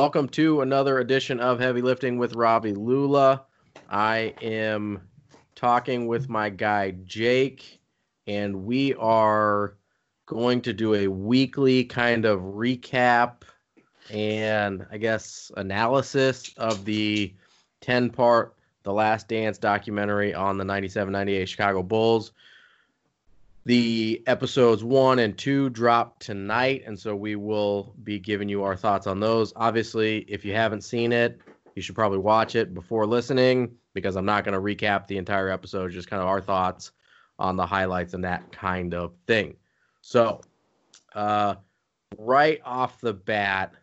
welcome to another edition of Heavy Lifting with Ravi Lula. I am talking with my guy Jake, and we are going to do a weekly kind of recap and I guess analysis of the 10 part The Last Dance documentary on the 97 98 Chicago Bulls. The episodes one and two drop tonight, and so we will be giving you our thoughts on those. Obviously, if you haven't seen it, you should probably watch it before listening because I'm not going to recap the entire episode, just kind of our thoughts on the highlights and that kind of thing. So, uh, right off the bat,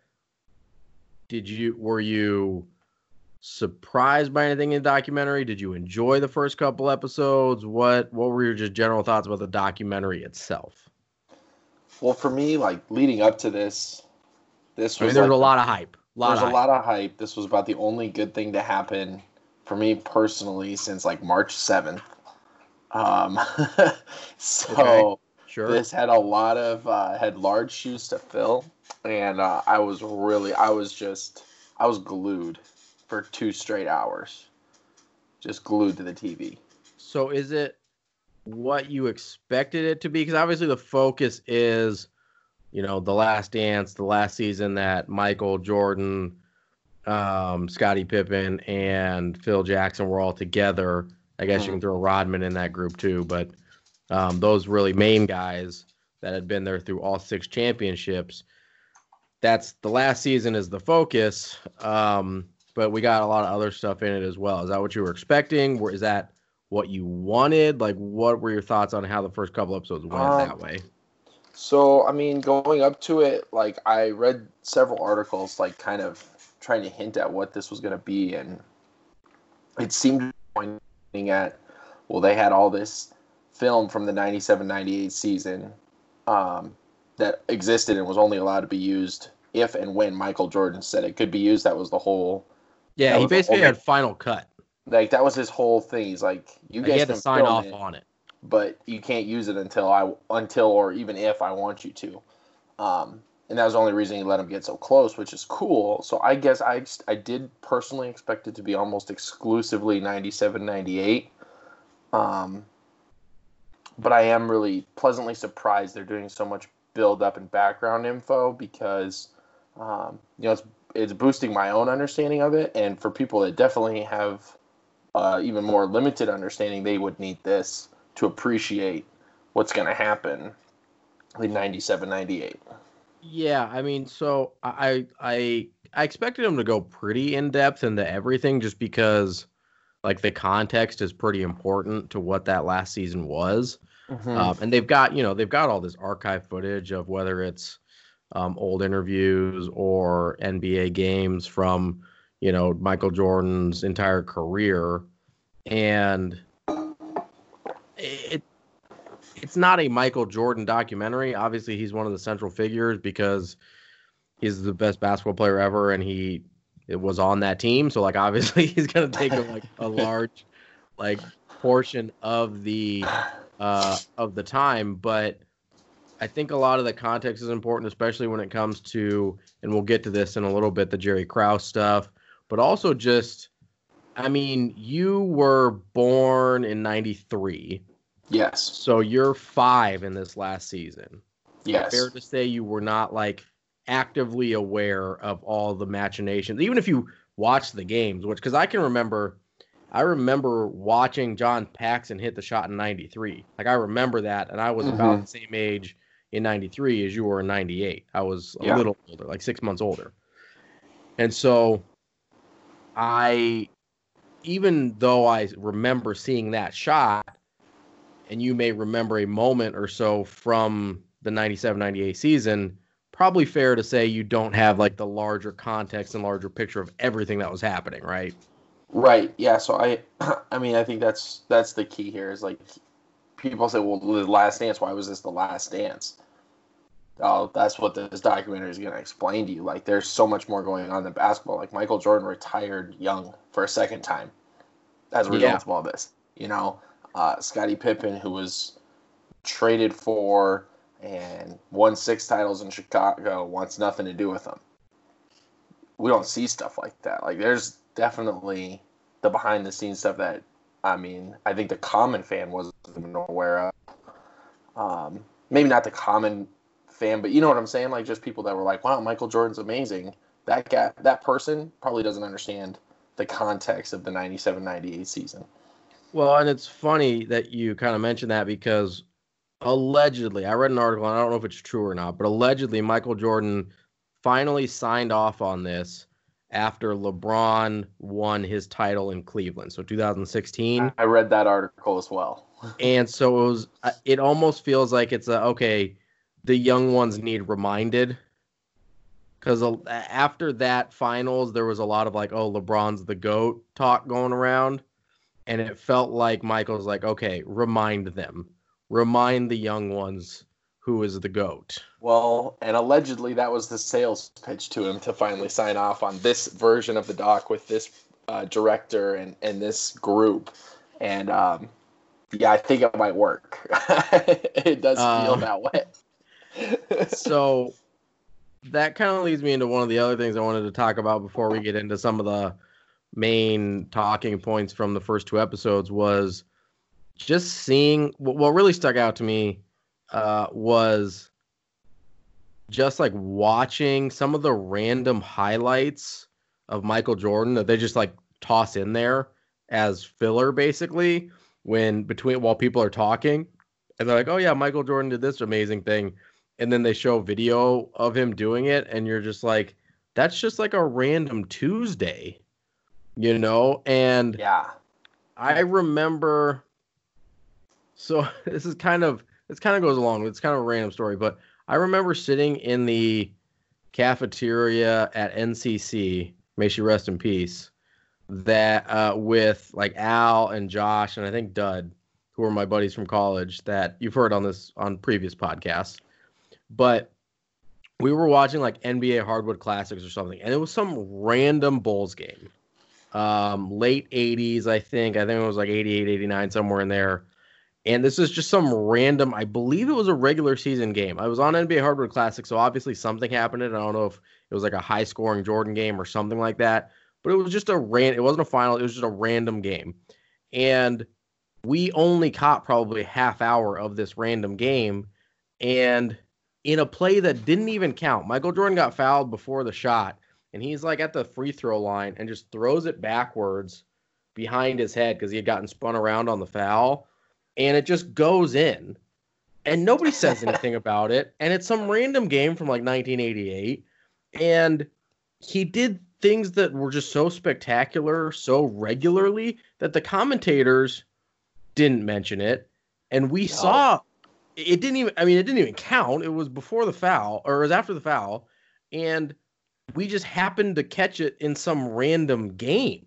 did you were you surprised by anything in the documentary? Did you enjoy the first couple episodes? What what were your just general thoughts about the documentary itself? Well, for me, like leading up to this, this I was mean, there's like, a lot of hype. Lot there's of a hype. lot of hype. This was about the only good thing to happen for me personally since like March seventh. Um, so Okay. Sure. this had a lot of uh, had large shoes to fill, and uh, I was really I was just I was glued for two straight hours, just glued to the TV. So is it what you expected it to be? Because obviously the focus is, you know, the last dance, the last season that Michael Jordan, um, Scottie Pippen, and Phil Jackson were all together. I guess you can throw Rodman in that group too, but um, those really main guys that had been there through all six championships. That's the last season is the focus, um, but we got a lot of other stuff in it as well. Is that what you were expecting? Or is that what you wanted? Like, what were your thoughts on how the first couple episodes went Um, that way? So, I mean, going up to it, like I read several articles, like kind of trying to hint at what this was going to be, and it seemed pointing at, well, they had all this film from the 97-98 season um, that existed and was only allowed to be used if and when Michael Jordan said it could be used. That was the whole, Yeah, that he basically had final cut. like that was his whole thing. He's like, you Like, guys had to sign off it, on it. but you can't use it until I until or even if I want you to. Um, and that was the only reason he let him get so close, which is cool. So I guess I I did personally expect it to be almost exclusively 97 98. Um, but I am really pleasantly surprised they're doing so much build up and background info because um, you know it's it's boosting my own understanding of it. And for people that definitely have uh, even more limited understanding they would need this to appreciate what's going to happen in 97 98 Yeah, I mean, so I I I expected him to go pretty in depth into everything, just because like the context is pretty important to what that last season was. Um, and they've got you know they've got all this archive footage of whether it's um, old interviews or NBA games from you know Michael Jordan's entire career, and it it's not a Michael Jordan documentary. Obviously, he's one of the central figures because he's the best basketball player ever, and he it was on that team. So like obviously he's gonna take a, like a large like portion of the uh, of the time, but I think a lot of the context is important, especially when it comes to, and we'll get to this in a little bit, the Jerry Krause stuff, but also just, I mean, you were born in '93, yes so you're five in this last season. yes Fair to say you were not like actively aware of all the machinations, even if you watched the games, which because I can remember. I remember watching John Paxson hit the shot in 93. Like I remember that and I was about mm-hmm. the same age in 93 as you were in 98. I was a Yeah. little older, like 6 months older. And so I even though I remember seeing that shot and you may remember a moment or so from the 97 98 season, probably fair to say you don't have like the larger context and larger picture of everything that was happening, right? Right. Yeah. So I, I mean, I think that's that's the key here. Is like people say, "Well, the Last Dance. Why was this the Last Dance?" Oh, that's what this documentary is going to explain to you. Like, there's so much more going on than basketball. Like, Michael Jordan retired young for a second time as a result Yeah. of all this. You know, uh, Scottie Pippen, who was traded for and won six titles in Chicago, wants nothing to do with them. we don't see stuff like that. Like there's definitely the behind the scenes stuff that I mean I think the common fan wasn't even aware of. Um, maybe not the common fan, but you know what I'm saying? Like just people that were like, "Wow, Michael Jordan's amazing." That guy, that person probably doesn't understand the context of the 97-98 season. Well, and it's funny that you kind of mentioned that because allegedly, I read an article, and I don't know if it's true or not, but allegedly, Michael Jordan finally signed off on this after LeBron won his title in Cleveland, so 2016. I read that article as well. and so it was. Uh, it almost feels like it's a okay. The young ones need reminded because after that finals, there was a lot of like, "Oh, LeBron's the goat" talk going around, and it felt like Michael's like, "Okay, remind them, remind the young ones who is the goat." Well, and allegedly that was the sales pitch to him to finally sign off on this version of the doc with this uh, director and and this group, and um, yeah, I think it might work. it does feel um, that way. so that kind of leads me into one of the other things I wanted to talk about before we get into some of the main talking points from the first two episodes was just seeing what really stuck out to me uh, was just like watching some of the random highlights of Michael Jordan that they just like toss in there as filler basically when between while people are talking and they're like, "Oh yeah, Michael Jordan did this amazing thing," and then they show video of him doing it, and you're just like, "That's just like a random Tuesday," you know? And yeah, I remember. So this is kind of this kind of goes along. It's kind of a random story, but I remember sitting in the cafeteria at NCC. May she rest in peace that uh, with like Al and Josh and I think Dud, who are my buddies from college that you've heard on this on previous podcasts. But we were watching like NBA Hardwood Classics or something, and it was some random Bulls game. Um, late 80s, I think. I think it was like 88, 89, somewhere in there. And this is just some random, I believe it was a regular season game. I was on NBA Hardwood Classic, so obviously something happened. And I don't know if it was like a high scoring Jordan game or something like that but it was just a ran. It wasn't a final. It was just a random game, and we only caught probably half hour of this random game, and in a play that didn't even count, Michael Jordan got fouled before the shot, and he's like at the free throw line and just throws it backwards behind his head because he had gotten spun around on the foul, and it just goes in, and nobody says anything about it, and it's some random game from like 1988, and he did things that were just so spectacular so regularly that the commentators didn't mention it and we no. saw it didn't even i mean it didn't even count it was before the foul or it was after the foul and we just happened to catch it in some random game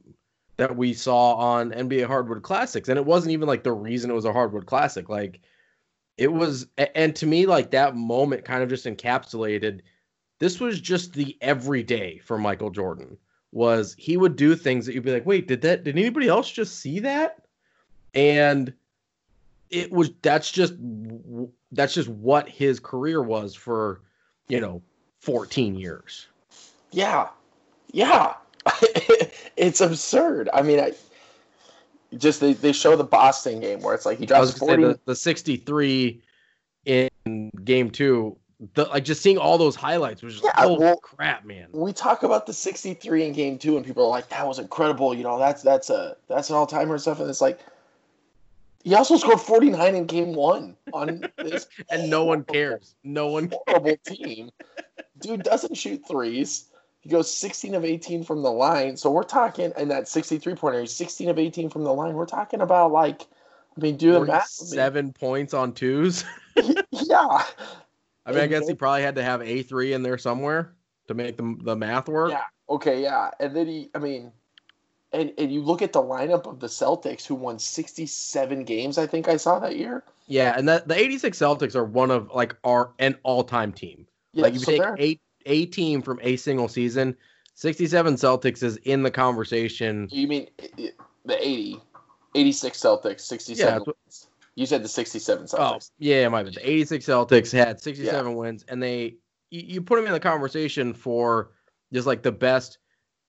that we saw on NBA Hardwood Classics and it wasn't even like the reason it was a hardwood classic like it was and to me like that moment kind of just encapsulated this was just the everyday for Michael Jordan. Was he would do things that you'd be like, wait, did that? Did anybody else just see that? And it was that's just that's just what his career was for you know 14 years. Yeah, yeah, it's absurd. I mean, I just they, they show the Boston game where it's like he drops 40 the, the 63 in game two the like just seeing all those highlights was just yeah, oh well, crap, man. We talk about the 63 in game two, and people are like, "That was incredible." You know, that's that's a that's an all timer and stuff. And it's like he also scored 49 in game one on this, and no one cares. No one horrible team. Dude doesn't shoot threes. He goes 16 of 18 from the line. So we're talking, and that 63 pointer, 16 of 18 from the line. We're talking about like, I mean, do the math. Seven points on twos. yeah. I mean, I guess he probably had to have a three in there somewhere to make the the math work. Yeah. Okay. Yeah. And then he, I mean, and and you look at the lineup of the Celtics, who won sixty seven games. I think I saw that year. Yeah, and that the eighty six Celtics are one of like our an all time team. Yeah, like you so take a a team from a single season, sixty seven Celtics is in the conversation. You mean the 80, 86 Celtics, sixty seven. Yeah, you said the 67 Celtics. Oh, yeah, my bad. The 86 Celtics had 67 yeah. wins, and they you, you put them in the conversation for just like the best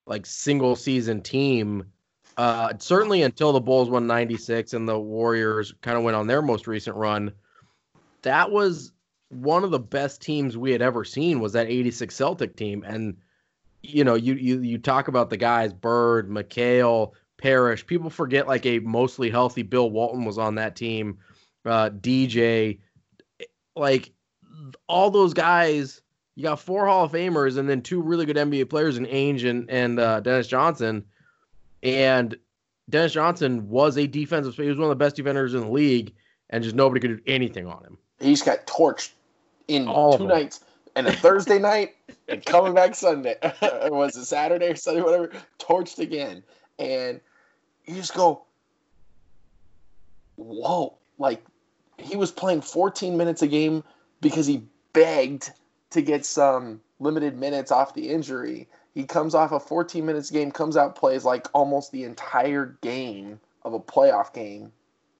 like single season team. Uh, certainly until the Bulls won 96 and the Warriors kind of went on their most recent run. That was one of the best teams we had ever seen was that 86 Celtic team. And, you know, you, you, you talk about the guys, Bird, McHale, Parish. People forget like a mostly healthy Bill Walton was on that team. Uh, DJ, like all those guys you got four Hall of Famers and then two really good NBA players in Ainge and, and uh, Dennis Johnson. And Dennis Johnson was a defensive. He was one of the best defenders in the league, and just nobody could do anything on him. He's got torched in All two nights, and a Thursday night, and coming back Sunday. was it Saturday or Sunday, whatever? Torched again, and you just go, whoa! Like he was playing 14 minutes a game because he begged to get some limited minutes off the injury. He comes off a 14 minutes game, comes out, plays like almost the entire game of a playoff game,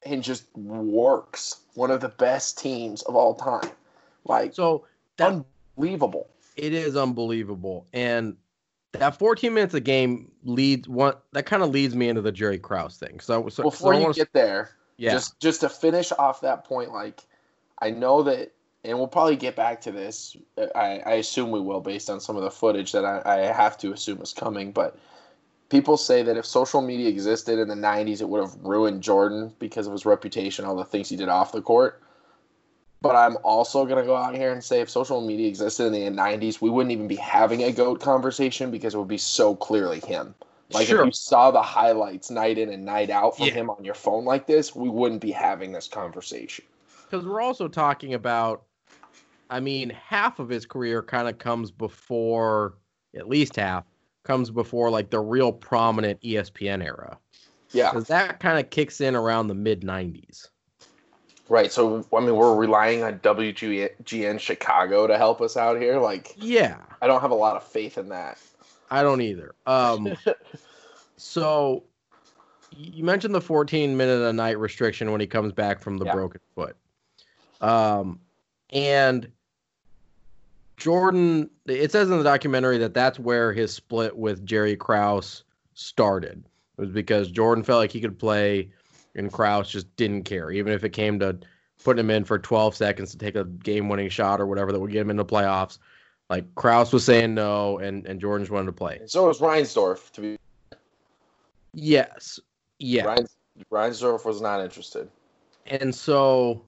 and just works. One of the best teams of all time. Like so that, unbelievable. It is unbelievable. And that 14 minutes a game leads one that kind of leads me into the Jerry Krause thing. So, so before so you get there, yeah. just just to finish off that point, like I know that and we'll probably get back to this. I, I assume we will, based on some of the footage that I, I have to assume is coming. But people say that if social media existed in the 90s, it would have ruined Jordan because of his reputation, all the things he did off the court. But I'm also going to go out here and say if social media existed in the 90s, we wouldn't even be having a GOAT conversation because it would be so clearly him. Like sure. if you saw the highlights night in and night out from yeah. him on your phone like this, we wouldn't be having this conversation. Because we're also talking about I mean, half of his career kind of comes before, at least half, comes before like the real prominent ESPN era. Yeah. Because that kind of kicks in around the mid 90s. Right. So, I mean, we're relying on WGN Chicago to help us out here. Like, yeah. I don't have a lot of faith in that. I don't either. Um, so, you mentioned the 14 minute a night restriction when he comes back from the yeah. broken foot. Um, and Jordan, it says in the documentary that that's where his split with Jerry Krause started. It was because Jordan felt like he could play, and Krause just didn't care, even if it came to putting him in for 12 seconds to take a game-winning shot or whatever that would get him into playoffs. Like Krause was saying no, and and Jordan just wanted to play. And so it was Reinsdorf. To be yes, yeah. Reins, Reinsdorf was not interested, and so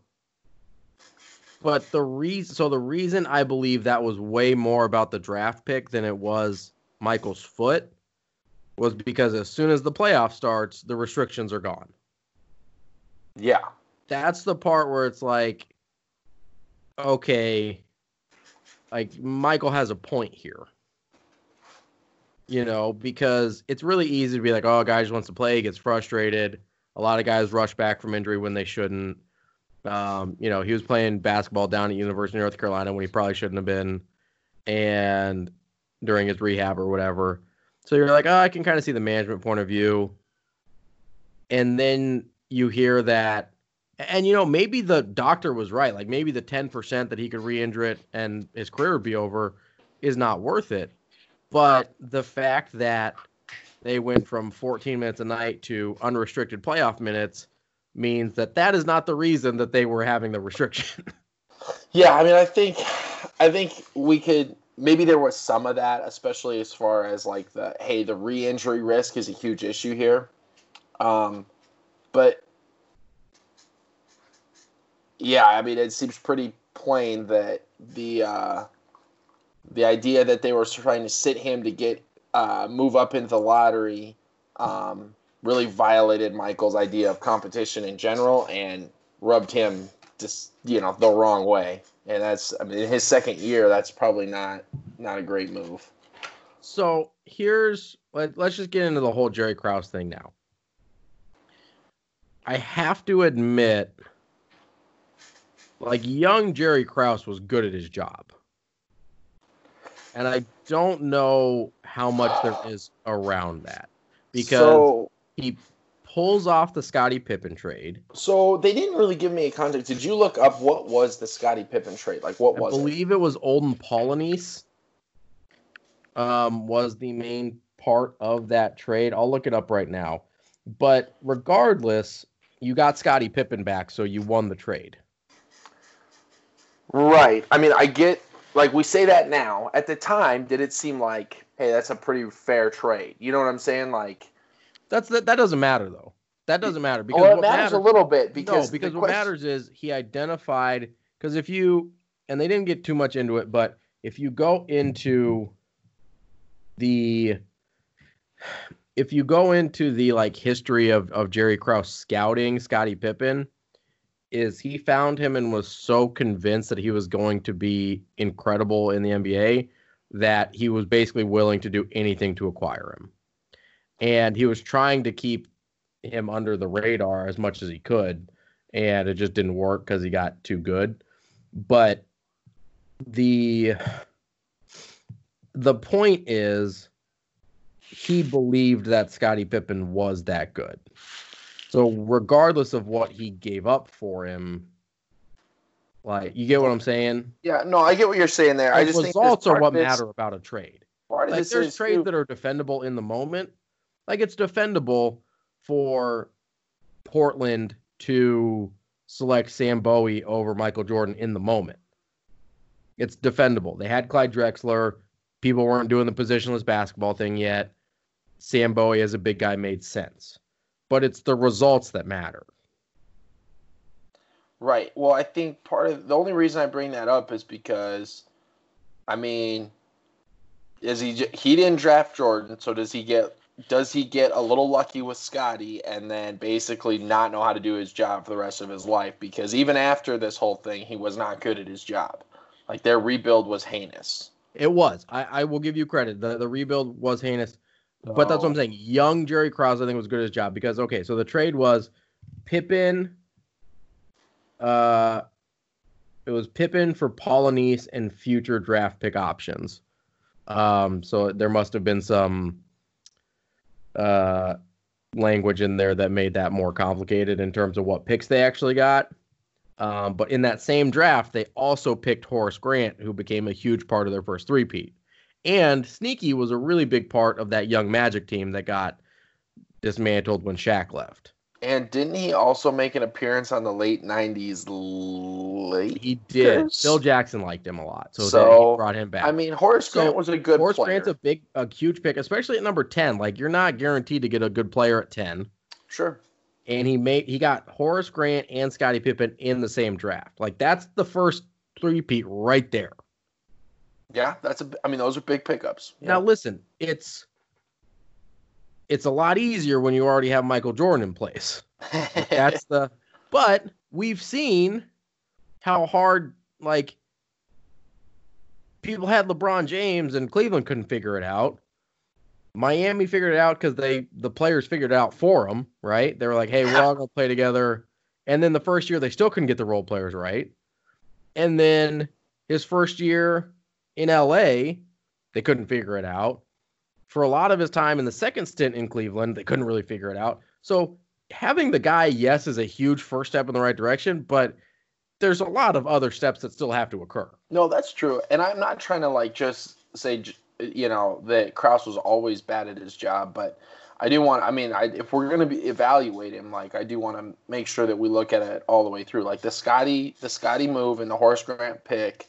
but the reason, so the reason I believe that was way more about the draft pick than it was Michael's foot was because as soon as the playoff starts, the restrictions are gone. Yeah. That's the part where it's like, okay, like Michael has a point here. You know, because it's really easy to be like, oh, a guy just wants to play, gets frustrated. A lot of guys rush back from injury when they shouldn't. Um, you know, he was playing basketball down at University of North Carolina when he probably shouldn't have been, and during his rehab or whatever. So you're like, oh, I can kind of see the management point of view. And then you hear that, and you know, maybe the doctor was right. Like maybe the 10% that he could re injure it and his career would be over is not worth it. But the fact that they went from 14 minutes a night to unrestricted playoff minutes means that that is not the reason that they were having the restriction. yeah, I mean, I think, I think we could maybe there was some of that, especially as far as like the hey, the re-injury risk is a huge issue here. Um, but yeah, I mean, it seems pretty plain that the uh, the idea that they were trying to sit him to get uh, move up into the lottery um, really violated Michael's idea of competition in general and rubbed him just you know the wrong way. And that's I mean in his second year, that's probably not not a great move. So here's let, let's just get into the whole Jerry Krause thing now. I have to admit, like young Jerry Krause was good at his job. And I don't know how much there is around that. Because so, he pulls off the Scottie Pippen trade. So they didn't really give me a context. Did you look up what was the Scottie Pippen trade? Like what was I believe it, it was Olden Polynice. um, was the main part of that trade. I'll look it up right now. But regardless, you got Scottie Pippen back, so you won the trade. Right. I mean, I get like we say that now. At the time, did it seem like, hey, that's a pretty fair trade? You know what I'm saying? Like that's that. That doesn't matter though. That doesn't matter because well, it matters, matters, a little bit because no, because what question... matters is he identified because if you and they didn't get too much into it, but if you go into the if you go into the like history of of Jerry Krause scouting Scottie Pippen, is he found him and was so convinced that he was going to be incredible in the NBA that he was basically willing to do anything to acquire him. And he was trying to keep him under the radar as much as he could, and it just didn't work because he got too good. But the the point is he believed that Scottie Pippen was that good. So regardless of what he gave up for him, like you get what I'm saying? Yeah, no, I get what you're saying there. I just results are what matter about a trade. Part like there's trades too. that are defendable in the moment. Like it's defendable for Portland to select Sam Bowie over Michael Jordan in the moment. It's defendable. They had Clyde Drexler. People weren't doing the positionless basketball thing yet. Sam Bowie as a big guy made sense. But it's the results that matter. Right. Well, I think part of the only reason I bring that up is because, I mean, is he he didn't draft Jordan, so does he get does he get a little lucky with Scottie and then basically not know how to do his job for the rest of his life? Because even after this whole thing, he was not good at his job. Like their rebuild was heinous. It was. I, I will give you credit. The the rebuild was heinous. But that's what I'm oh. saying. Young Jerry Krause, I think, was good at his job because okay, so the trade was Pippen. Uh, it was Pippen for Polynice and future draft pick options. Um, so there must have been some uh language in there that made that more complicated in terms of what picks they actually got. Um, but in that same draft, they also picked Horace Grant, who became a huge part of their first three-peat. And Sneaky was a really big part of that young Magic team that got dismantled when Shaq left. And didn't he also make an appearance on the late '90s? Late he did. Phil Jackson liked him a lot, so, so he brought him back. I mean, Horace Grant so, was a good. Player. Horace player. Grant's a big, a huge pick, especially at number ten. Like you're not guaranteed to get a good player at ten. Sure. And he made he got Horace Grant and Scottie Pippen in the same draft. Like that's the first three-peat right there. Yeah, that's a. I mean, those are big pickups. Yeah. Now listen, it's it's a lot easier when you already have Michael Jordan in place. that's the. But we've seen how hard like people had LeBron James and Cleveland couldn't figure it out. Miami figured it out because they the players figured it out for them, right? They were like, "Hey, we're all gonna play together." And then the first year they still couldn't get the role players right. And then his first year, in LA, they couldn't figure it out. For a lot of his time in the second stint in Cleveland, they couldn't really figure it out. So having the guy, yes, is a huge first step in the right direction, but there's a lot of other steps that still have to occur. No, that's true. And I'm not trying to like just say, you know, that Krause was always bad at his job, but I do want. I mean, I, if we're going to be evaluate him, like I do want to make sure that we look at it all the way through. Like the Scottie, the Scottie move and the Horace Grant pick,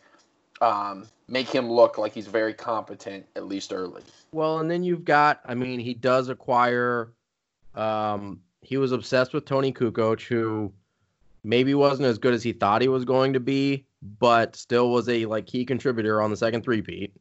um, make him look like he's very competent at least early. Well, and then you've got, I mean, he does acquire. Um, he was obsessed with Tony Kukoc, who maybe wasn't as good as he thought he was going to be, but still was a like key contributor on the second three-peat.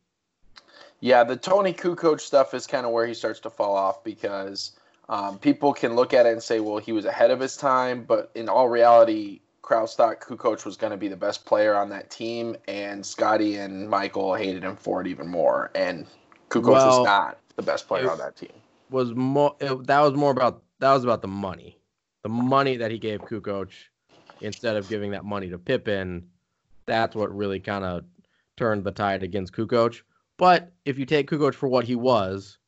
Yeah, the Tony Kukoc stuff is kind of where he starts to fall off because um, people can look at it and say, well, he was ahead of his time, but in all reality, Krause thought Kukoc was going to be the best player on that team, and Scottie and Michael hated him for it even more. And Kukoc well, was not the best player on that team. Was more it, that was more about that was about the money, the money that he gave Kukoc instead of giving that money to Pippen. That's what really kind of turned the tide against Kukoc. But if you take Kukoc for what he was,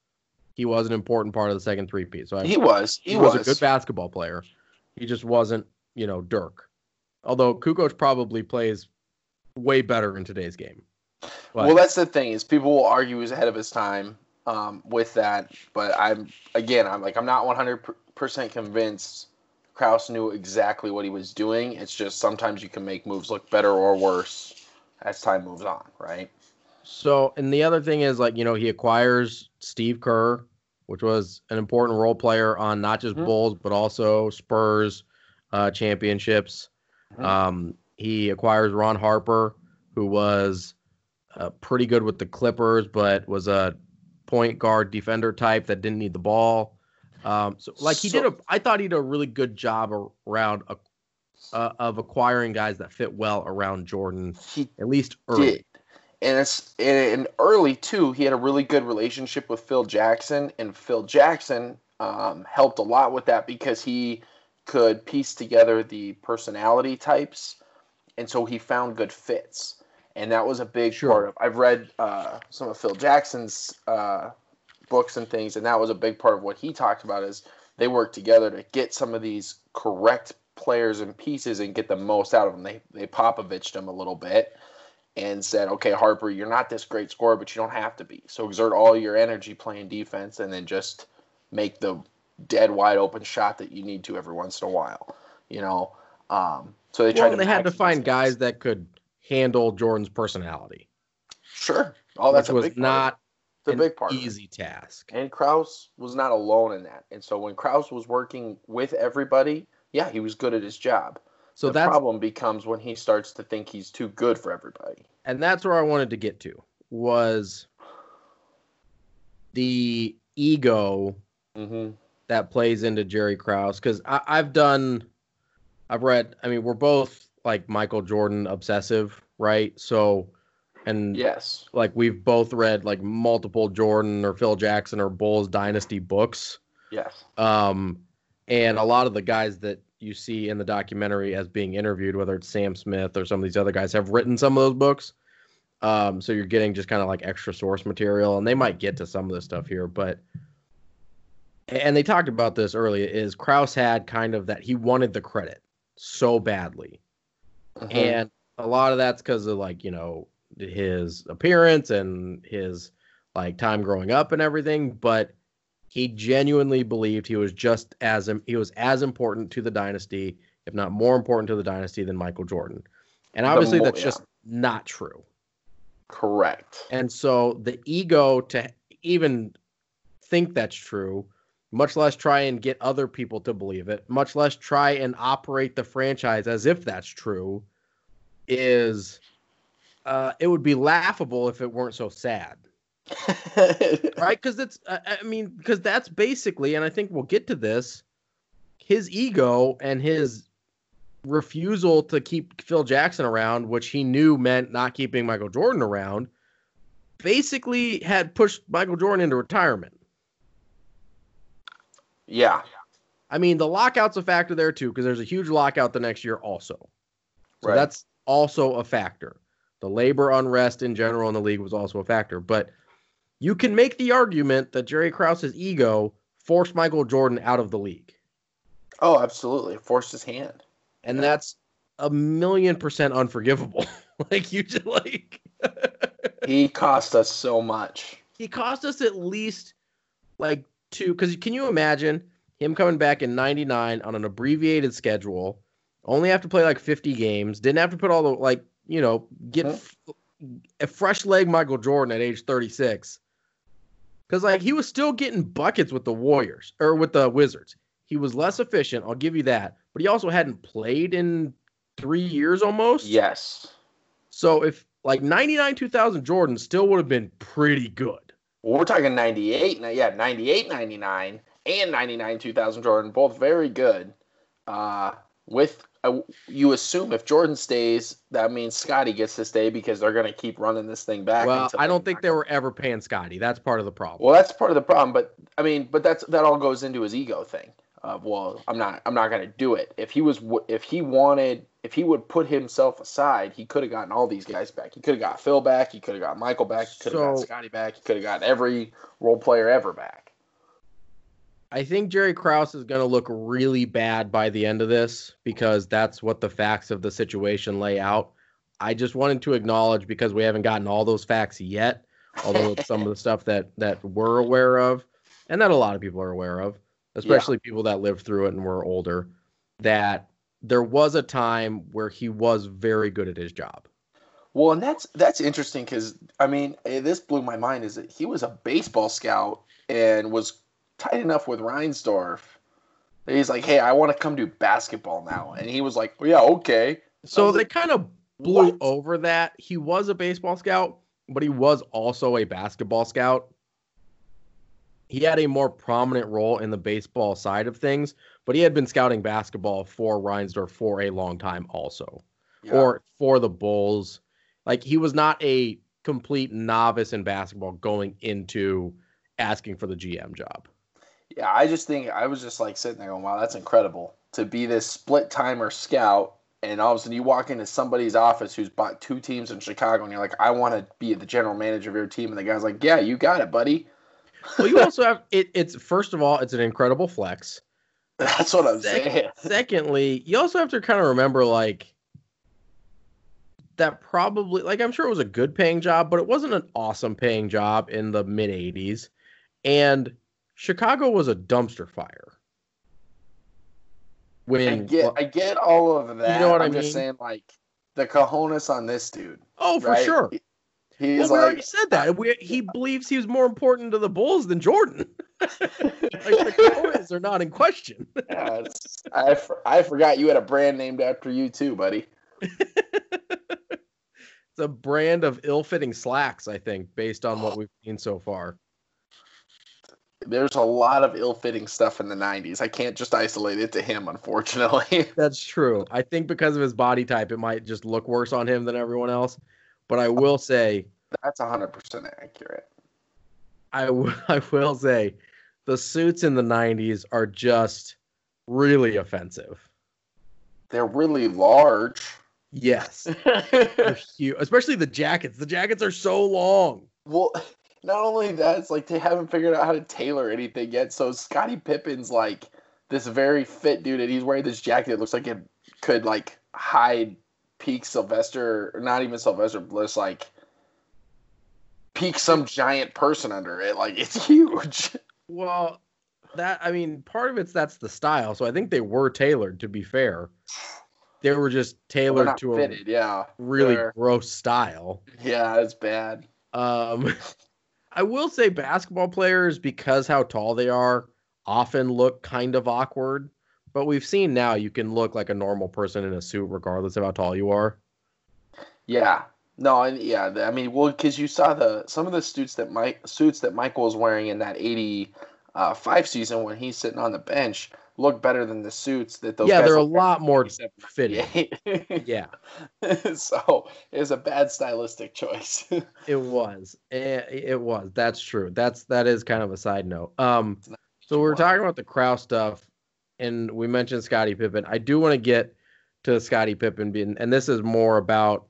he was an important part of the second three-peat. So I, he was. He, he was. was a good basketball player. He just wasn't, you know, Dirk. Although Kukoc probably plays way better in today's game. Well, that's the thing is people will argue he's ahead of his time um, with that, but I'm again I'm like I'm not 100 percent convinced Krause knew exactly what he was doing. It's just sometimes you can make moves look better or worse as time moves on, right? So, and the other thing is like you know he acquires Steve Kerr, which was an important role player on not just mm-hmm. Bulls but also Spurs uh, championships. Mm-hmm. Um, he acquires Ron Harper, who was uh, pretty good with the Clippers, but was a point guard defender type that didn't need the ball. Um, so like he so, did a, I thought he did a really good job around a, uh, of acquiring guys that fit well around Jordan. He at least early. Did. And it's and early too. He had a really good relationship with Phil Jackson, and Phil Jackson um, helped a lot with that because he could piece together the personality types, and so he found good fits and that was a big sure. part of. I've read uh, some of Phil Jackson's uh, books and things, and that was a big part of what he talked about. Is they worked together to get some of these correct players and pieces and get the most out of them. They they Popoviched them a little bit and said, "Okay, Harper, you're not this great scorer, but you don't have to be. So exert all your energy playing defense, and then just make the dead wide open shot that you need to every once in a while." You know. Um, so they tried. Well, they had to find guys that could handle Jordan's personality. Sure. Oh, that's a big part. Was not the big part. Easy task. And Krause was not alone in that. And so when Krause was working with everybody, yeah, he was good at his job. So the problem becomes when he starts to think he's too good for everybody. And that's where I wanted to get to was the ego mm-hmm. That plays into Jerry Krause. Because I've done, I've read. I mean, we're both like Michael Jordan obsessive, right? So, and yes, like we've both read like multiple Jordan or Phil Jackson or Bulls dynasty books. Yes. Um, and a lot of the guys that you see in the documentary as being interviewed, whether it's Sam Smith or some of these other guys, have written some of those books. Um, so you're getting just kind of like extra source material, and they might get to some of this stuff here, but and they talked about this earlier is Krause had kind of that he wanted the credit so badly uh-huh. and a lot of that's because of like you know his appearance and his like time growing up and everything but he genuinely believed he was just as he was as important to the dynasty if not more important to the dynasty than michael jordan and obviously more, that's yeah. just not true correct and so the ego to even think that's true much less try and get other people to believe it, much less try and operate the franchise as if that's true, is uh, it would be laughable if it weren't so sad. right? Because it's, I mean, because that's basically, and I think we'll get to this, his ego and his refusal to keep Phil Jackson around, which he knew meant not keeping Michael Jordan around, basically had pushed Michael Jordan into retirement. Yeah. I mean, the lockout's a factor there too, because there's a huge lockout the next year also. So right. that's also a factor. The labor unrest in general in the league was also a factor. But you can make the argument that Jerry Krause's ego forced Michael Jordan out of the league. Oh, absolutely. Forced his hand. And yeah. that's a million percent unforgivable. like you just like He cost us so much. He cost us at least like two because can you imagine him coming back in 99 on an abbreviated schedule only have to play like 50 games didn't have to put all the like you know get huh? a fresh leg michael jordan at age 36 because like he was still getting buckets with the warriors or with the wizards. He was less efficient i'll give you that but he also hadn't played in three years almost. Yes. So if like 99 2000 jordan still would have been pretty good well, we're talking 98. Yeah, 98, 99, and 99, 2000 Jordan, both very good. Uh, with uh, you assume if Jordan stays, that means Scottie gets to stay because they're going to keep running this thing back. Well, I don't think they were ever paying Scottie. That's part of the problem. Well, that's part of the problem, but I mean, but that's that all goes into his ego thing. Of well, I'm not, I'm not going to do it. If he was, if he wanted if he would put himself aside, he could have gotten all these guys back. He could have got Phil back. He could have got Michael back. He could have so, got scotty back. He could have got every role player ever back. I think Jerry Krause is going to look really bad by the end of this because that's what the facts of the situation lay out. I just wanted to acknowledge because we haven't gotten all those facts yet, although it's some of the stuff that that we're aware of and that a lot of people are aware of, especially yeah. people that lived through it and were older, that there was a time where he was very good at his job. Well, and that's that's interesting because I mean, eh, this blew my mind. Is that he was a baseball scout and was tight enough with Reinsdorf that he's like, "Hey, I want to come do basketball now," and he was like, well, "Yeah, okay." So they like, kind of blew what? over that. He was a baseball scout, but he was also a basketball scout. He had a more prominent role in the baseball side of things, but he had been scouting basketball for Reinsdorf for a long time, also, yeah. or for the Bulls like he was not a complete novice in basketball going into asking for the GM job. Yeah, I just think I was just like sitting there going, "Wow, that's incredible to be this split timer scout." And all of a sudden, you walk into somebody's office who's bought two teams in Chicago, and you're like, "I want to be the general manager of your team." And the guy's like, "Yeah, you got it, buddy." Well, you also have it. It's first of all, it's an incredible flex. That's what I'm saying. Secondly, you also have to kind of remember, like, that probably like I'm sure it was a good paying job, but it wasn't an awesome paying job in the mid 80s. And Chicago was a dumpster fire. When I get I get all of that. You know what I'm I mean? just saying like the cojones on this dude. Oh, for right? sure. He, he's well, we like, already said that. We, he believes he was more important to the Bulls than Jordan. like the cojones are not in question. yeah, I, I forgot you had a brand named after you too, buddy. it's a brand of ill-fitting slacks, I think, based on what we've seen so far. There's a lot of ill-fitting stuff in the '90s. I can't just isolate it to him, unfortunately. That's true. I think because of his body type, it might just look worse on him than everyone else. But I will say that's 100% accurate. I, w- I will say the suits in the 90s are just really offensive. They're really large. Yes. huge, especially the jackets. The jackets are so long. Well, not only that, it's like they haven't figured out how to tailor anything yet. So Scottie Pippen's like this very fit dude, and he's wearing this jacket that looks like it could like hide peak Sylvester, or not even Sylvester Bliss, like peak some giant person under it. Like it's huge. Well, that I mean, part of it's that's the style. So I think they were tailored. To be fair, they were just tailored to fitted, a yeah, really They're, gross style. Yeah, it's bad. Um, I will say basketball players, because how tall they are, often look kind of awkward. But we've seen now you can look like a normal person in a suit, regardless of how tall you are. Yeah, no, and yeah, I mean, well, because you saw the some of the suits that Mike suits that Michael was wearing in that eighty uh, five season when he's sitting on the bench look better than the suits that those. Yeah, they're a lot more fitting. yeah. so it was a bad stylistic choice. it was. It, it, was. That's true. That's that is kind of a side note. Um, so we are talking about the Krause stuff, and we mentioned Scottie Pippen. I do want to get to Scottie Pippen being, and this is more about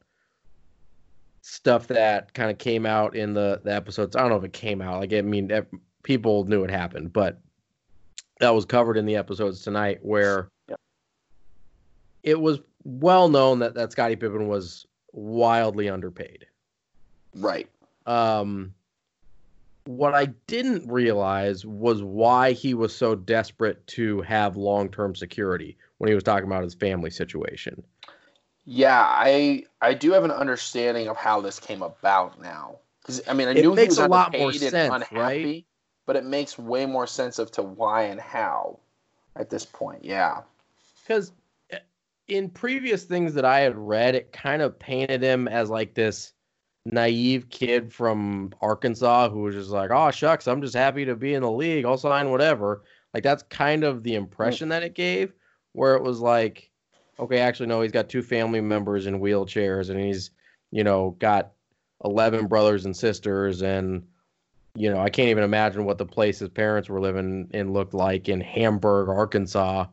stuff that kind of came out in the the episodes. I don't know if it came out. Like I mean, people knew it happened, but that was covered in the episodes tonight where yep. it was well known that that Scottie Pippen was wildly underpaid. Right. Um what I didn't realize was why he was so desperate to have long-term security when he was talking about his family situation. Yeah, I I do have an understanding of how this came about now. Cuz I mean, I knew makes he was a lot more sense, unhappy, right? but it makes way more sense of to why and how at this point. Yeah. Because eh, in previous things that I had read, it kind of painted him as like this naive kid from Arkansas who was just like, oh, shucks, I'm just happy to be in the league. I'll sign whatever. Like, that's kind of the impression that it gave, where it was like, okay, actually, no, he's got two family members in wheelchairs and he's, you know, got 11 brothers and sisters and you know, I can't even imagine what the place his parents were living in looked like in Hamburg, Arkansas.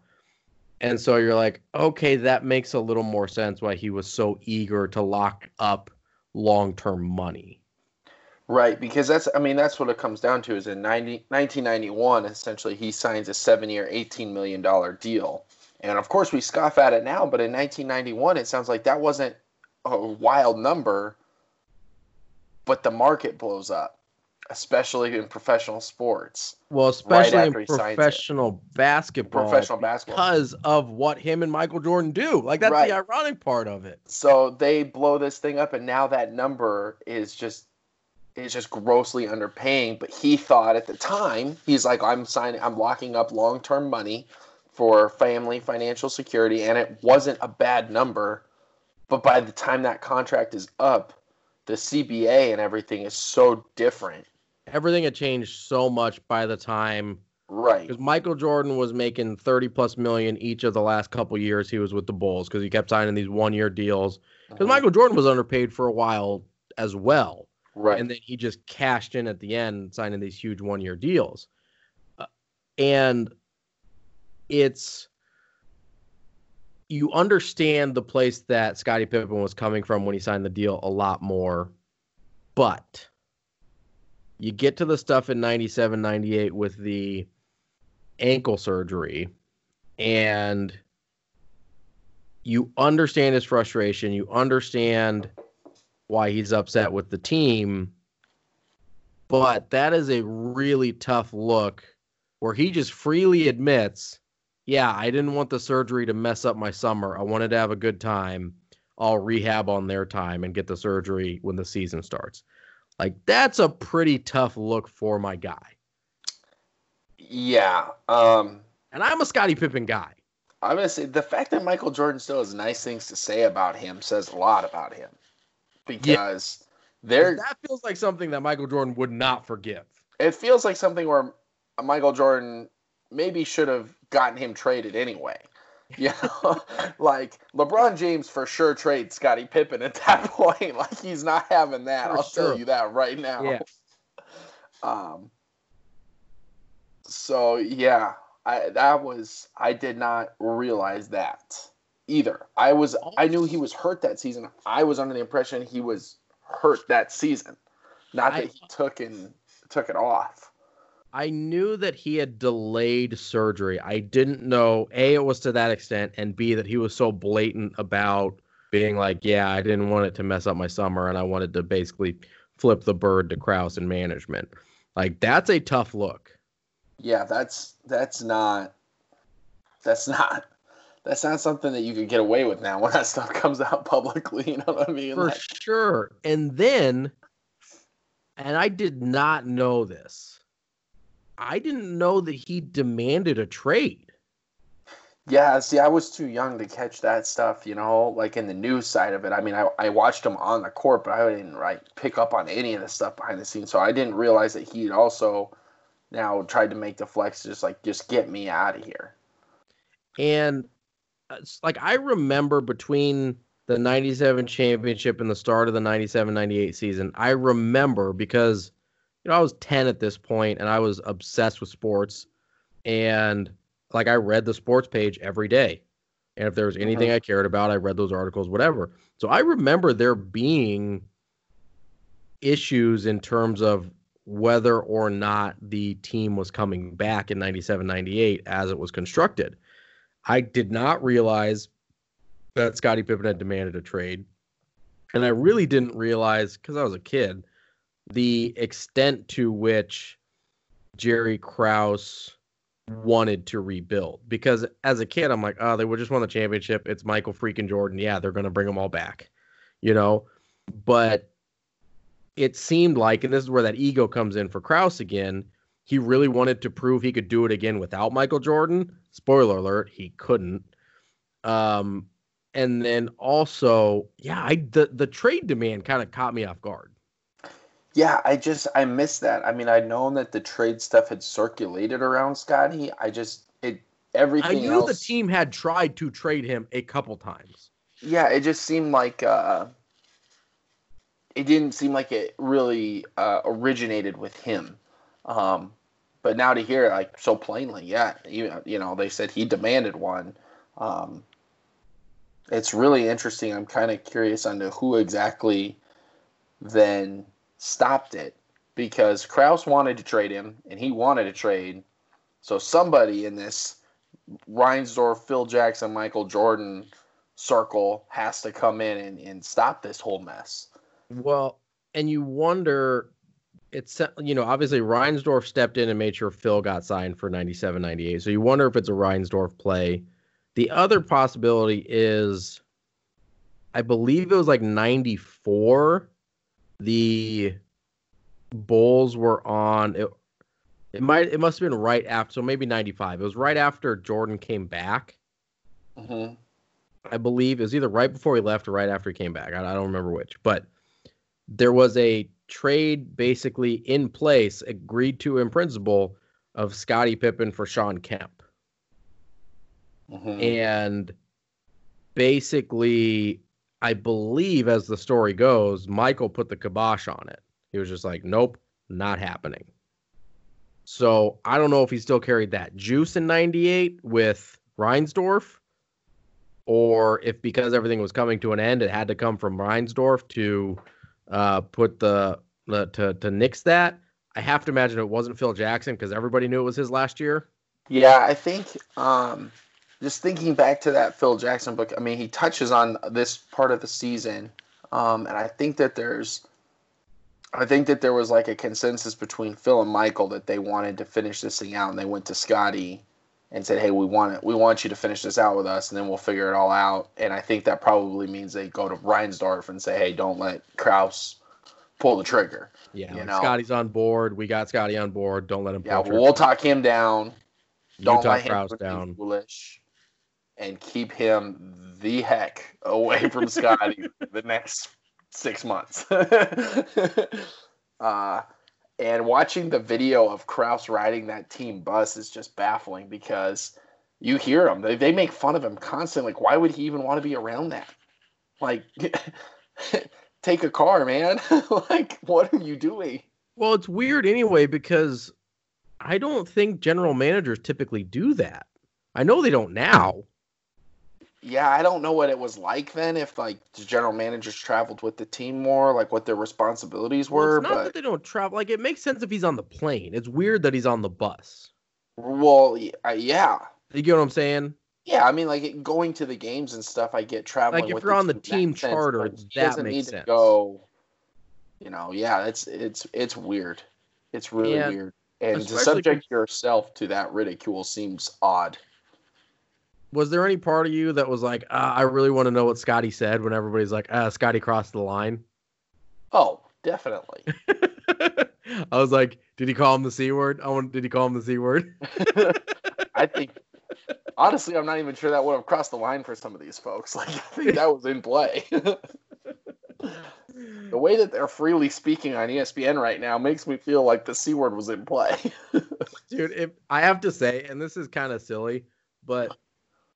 And so you're like, okay, that makes a little more sense why he was so eager to lock up long term money. Right, because that's, I mean, that's what it comes down to is in 90, 1991, essentially, he signs a seven year, $18 million deal. And of course, we scoff at it now, but in 1991, it sounds like that wasn't a wild number, but the market blows up, especially in professional sports. Well, especially right in professional basketball. Professional basketball. Because of what him and Michael Jordan do. Like that's right. the ironic part of it. So they blow this thing up and now that number is just is just grossly underpaying. But he thought at the time, he's like, I'm signing I'm locking up long term money for family financial security, and it wasn't a bad number. But by the time that contract is up, the CBA and everything is so different. Everything had changed so much by the time Right. Because Michael Jordan was making 30 plus million each of the last couple years he was with the Bulls because he kept signing these one year deals. Because mm-hmm. Michael Jordan was underpaid for a while as well. Right. And then he just cashed in at the end, signing these huge one year deals. Uh, and it's you understand the place that Scottie Pippen was coming from when he signed the deal a lot more. But you get to the stuff in 97, 98 with the ankle surgery, and you understand his frustration. You understand why he's upset with the team. But that is a really tough look where he just freely admits yeah, I didn't want the surgery to mess up my summer. I wanted to have a good time. I'll rehab on their time and get the surgery when the season starts. Like that's a pretty tough look for my guy. Yeah. Um and I'm a Scottie Pippen guy. I'm gonna say the fact that Michael Jordan still has nice things to say about him says a lot about him. Because yeah. there that feels like something that Michael Jordan would not forgive. It feels like something where Michael Jordan maybe should have gotten him traded anyway. Know, like LeBron James for sure trade Scottie Pippen at that point. Like he's not having that. For I'll sure. tell you that right now. Yeah. Um. So yeah, I that was I did not realize that either. I was I knew he was hurt that season. I was under the impression he was hurt that season, not that I, he took and took it off. I knew that he had delayed surgery. I didn't know A, it was to that extent, and B, that he was so blatant about being like, yeah, I didn't want it to mess up my summer, and I wanted to basically flip the bird to Krause and management. Like, that's a tough look. Yeah, that's that's not that's not that's not something that you could get away with now when that stuff comes out publicly. You know what I mean? For like, sure. And then, and I did not know this I didn't know that he demanded a trade. Yeah, see, I was too young to catch that stuff, you know, like in the news side of it. I mean, I, I watched him on the court, but I didn't like pick up on any of the stuff behind the scenes. So I didn't realize that he'd also now tried to make the flex just like just get me out of here. And uh, like I remember between the 97 championship and the start of the 97-98 season, I remember because you know, I was 10 at this point and I was obsessed with sports. And like I read the sports page every day. And if there was anything uh-huh. I cared about, I read those articles, whatever. So I remember there being issues in terms of whether or not the team was coming back in 97 98 as it was constructed. I did not realize that Scottie Pippen had demanded a trade. And I really didn't realize because I was a kid the extent to which Jerry Krause wanted to rebuild. Because as a kid, I'm like, oh, they would just won the championship. It's Michael freaking Jordan. Yeah, they're going to bring them all back, you know? But it seemed like, and this is where that ego comes in for Krause again, he really wanted to prove he could do it again without Michael Jordan. Spoiler alert, he couldn't. Um, and then also, yeah, I the the trade demand kind of caught me off guard. Yeah, I just I missed that. I mean, I'd known that the trade stuff had circulated around Scottie. I just it everything. I knew else, the team had tried to trade him a couple times. Yeah, it just seemed like uh, it didn't seem like it really uh, originated with him. Um, but now to hear it like so plainly, yeah, you you know they said he demanded one. Um, it's really interesting. I'm kind of curious on who exactly then stopped it because Krause wanted to trade him and he wanted to trade. So somebody in this Reinsdorf, Phil Jackson, Michael Jordan circle has to come in and, and stop this whole mess. Well, and you wonder it's you know obviously Reinsdorf stepped in and made sure Phil got signed for 97 98 so you wonder if it's a Reinsdorf play the other possibility is I believe it was like 94 the Bulls were on it it might it must have been right after so maybe 95 it was right after Jordan came back mm-hmm. I believe it was either right before he left or right after he came back I, I don't remember which but there was a trade basically in place, agreed to in principle, of Scottie Pippen for Shawn Kemp. Mm-hmm. And basically, I believe, as the story goes, Michael put the kibosh on it. He was just like, nope, not happening. So I don't know if he still carried that juice in 98 with Reinsdorf, or if because everything was coming to an end, it had to come from Reinsdorf to uh, put the uh, to to nix that. I have to imagine it wasn't Phil Jackson because everybody knew it was his last year. Yeah, I think um, just thinking back to that Phil Jackson book. I mean, he touches on this part of the season, um, and I think that there's, I think that there was like a consensus between Phil and Michael that they wanted to finish this thing out, and they went to Scottie and said, "Hey, we want it. We want you to finish this out with us, and then we'll figure it all out." And I think that probably means they go to Reinsdorf and say, "Hey, don't let Krause pull the trigger." Yeah, you like know? Scottie's on board. We got Scottie on board. Don't let him. Pull the trigger. Yeah, we'll talk him down. Don't let him down. Foolish, and keep him the heck away from Scottie the next six months. uh, and watching the video of Krause riding that team bus is just baffling because you hear them. They, they make fun of him constantly. Like, why would he even want to be around that? Like, take a car, man. like, what are you doing? Well, it's weird anyway because I don't think general managers typically do that. I know they don't now. Yeah, I don't know what it was like then. If like the general managers traveled with the team more, like what their responsibilities were. Well, it's not but... that they don't travel. Like it makes sense if he's on the plane. It's weird that he's on the bus. Well, yeah. You get what I'm saying? Yeah, I mean, like going to the games and stuff. I get traveling. Like if you're on the team charter, sense, that makes sense. go. You know, yeah, it's it's it's weird. It's really yeah, weird, and to subject yourself to that ridicule seems odd. Was there any part of you that was like, ah, I really want to know what Scottie said when everybody's like, ah, Scottie crossed the line? Oh, definitely. I was like, did he call him the c word? I want. Did he call him the c word? I think honestly, I'm not even sure that would have crossed the line for some of these folks. Like, I think that was in play. the way that they're freely speaking on ESPN right now makes me feel like the C word was in play. Dude, if I have to say, and this is kind of silly, but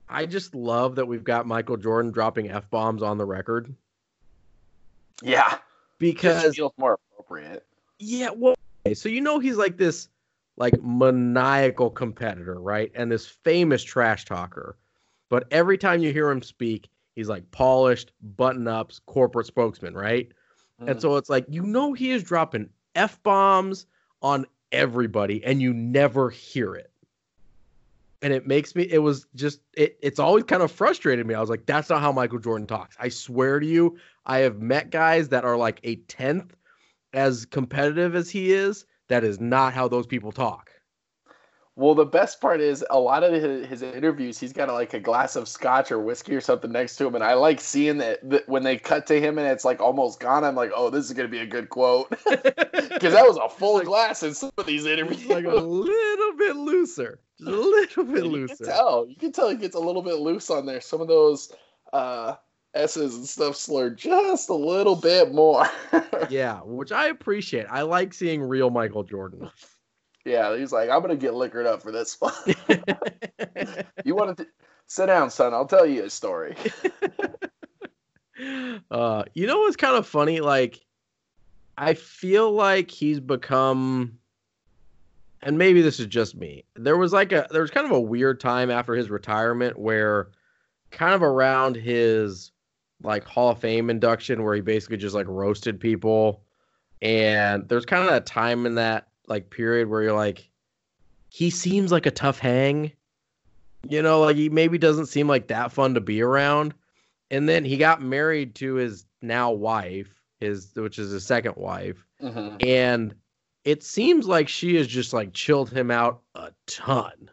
I just love that we've got Michael Jordan dropping F bombs on the record. Yeah. Because it feels more appropriate. Yeah, well, so you know he's like this like maniacal competitor, right? And this famous trash talker. But every time you hear him speak, he's like polished, button ups, corporate spokesman, right? Mm. And so it's like, you know, he is dropping F bombs on everybody and you never hear it. And it makes me, it was just, it, it's always kind of frustrated me. I was like, that's not how Michael Jordan talks. I swear to you, I have met guys that are like a tenth as competitive as he is that is not how those people talk. Well, the best part is a lot of his, his, interviews, he's got like a glass of scotch or whiskey or something next to him, and I like seeing that, that when they cut to him and it's like almost gone. I'm like, oh, this is gonna be a good quote because that was a full glass in some of these interviews. Like a little bit looser, just a little bit you looser. Can tell you can tell he gets a little bit loose on there. Some of those uh, S's and stuff slurred just a little bit more. yeah, which I appreciate. I like seeing real Michael Jordan. Yeah, he's like, I'm gonna get liquored up for this one. you want to sit down, son? I'll tell you a story. uh, you know what's kind of funny? Like, I feel like he's become, and maybe this is just me. There was like a there was kind of a weird time after his retirement where, kind of around his like Hall of Fame induction where he basically just like roasted people. And there's kind of a time in that like period where you're like, he seems like a tough hang. You know, like he maybe doesn't seem like that fun to be around. and then he got married to his now wife, his which is his second wife, hmm and it seems like she has just like chilled him out a ton.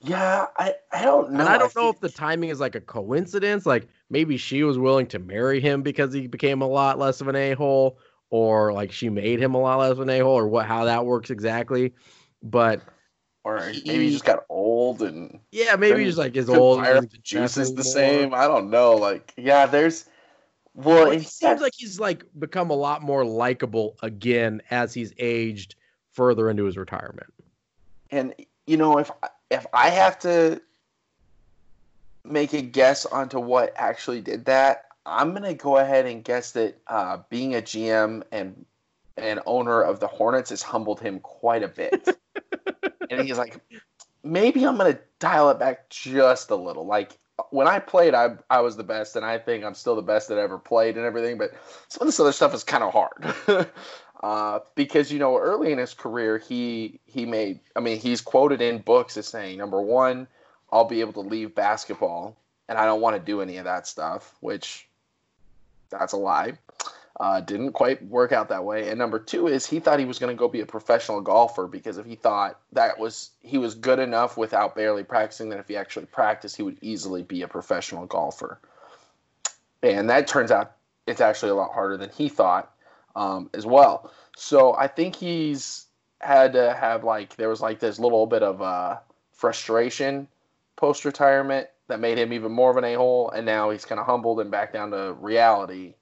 Yeah, I, I don't know. and I don't know think- if the timing is like a coincidence. Like maybe she was willing to marry him because he became a lot less of an a hole, or like she made him a lot less of an a hole, or what how that works exactly. But or maybe he- he just got old and yeah, maybe he's like his old. fire up the juices the definitely same. I don't know. Like, yeah, there's well, it seems like he's like become a lot more likable again as he's aged further into his retirement. and you know if if I have to make a guess onto what actually did that, I'm gonna go ahead and guess that uh, being a GM and and owner of the Hornets has humbled him quite a bit, and he's like, maybe I'm gonna dial it back just a little. Like when I played, I I was the best, and I think I'm still the best that ever played and everything. But some of this other stuff is kind of hard. Uh, because you know early in his career he he made i mean he's quoted in books as saying number one i'll be able to leave basketball and i don't want to do any of that stuff which that's a lie uh, didn't quite work out that way and number two is he thought he was going to go be a professional golfer because if he thought that was he was good enough without barely practicing that if he actually practiced he would easily be a professional golfer and that turns out it's actually a lot harder than he thought um, as well. So I think he's had to have like there was like this little bit of uh, frustration post retirement that made him even more of an a hole, and now he's kind of humbled and back down to reality.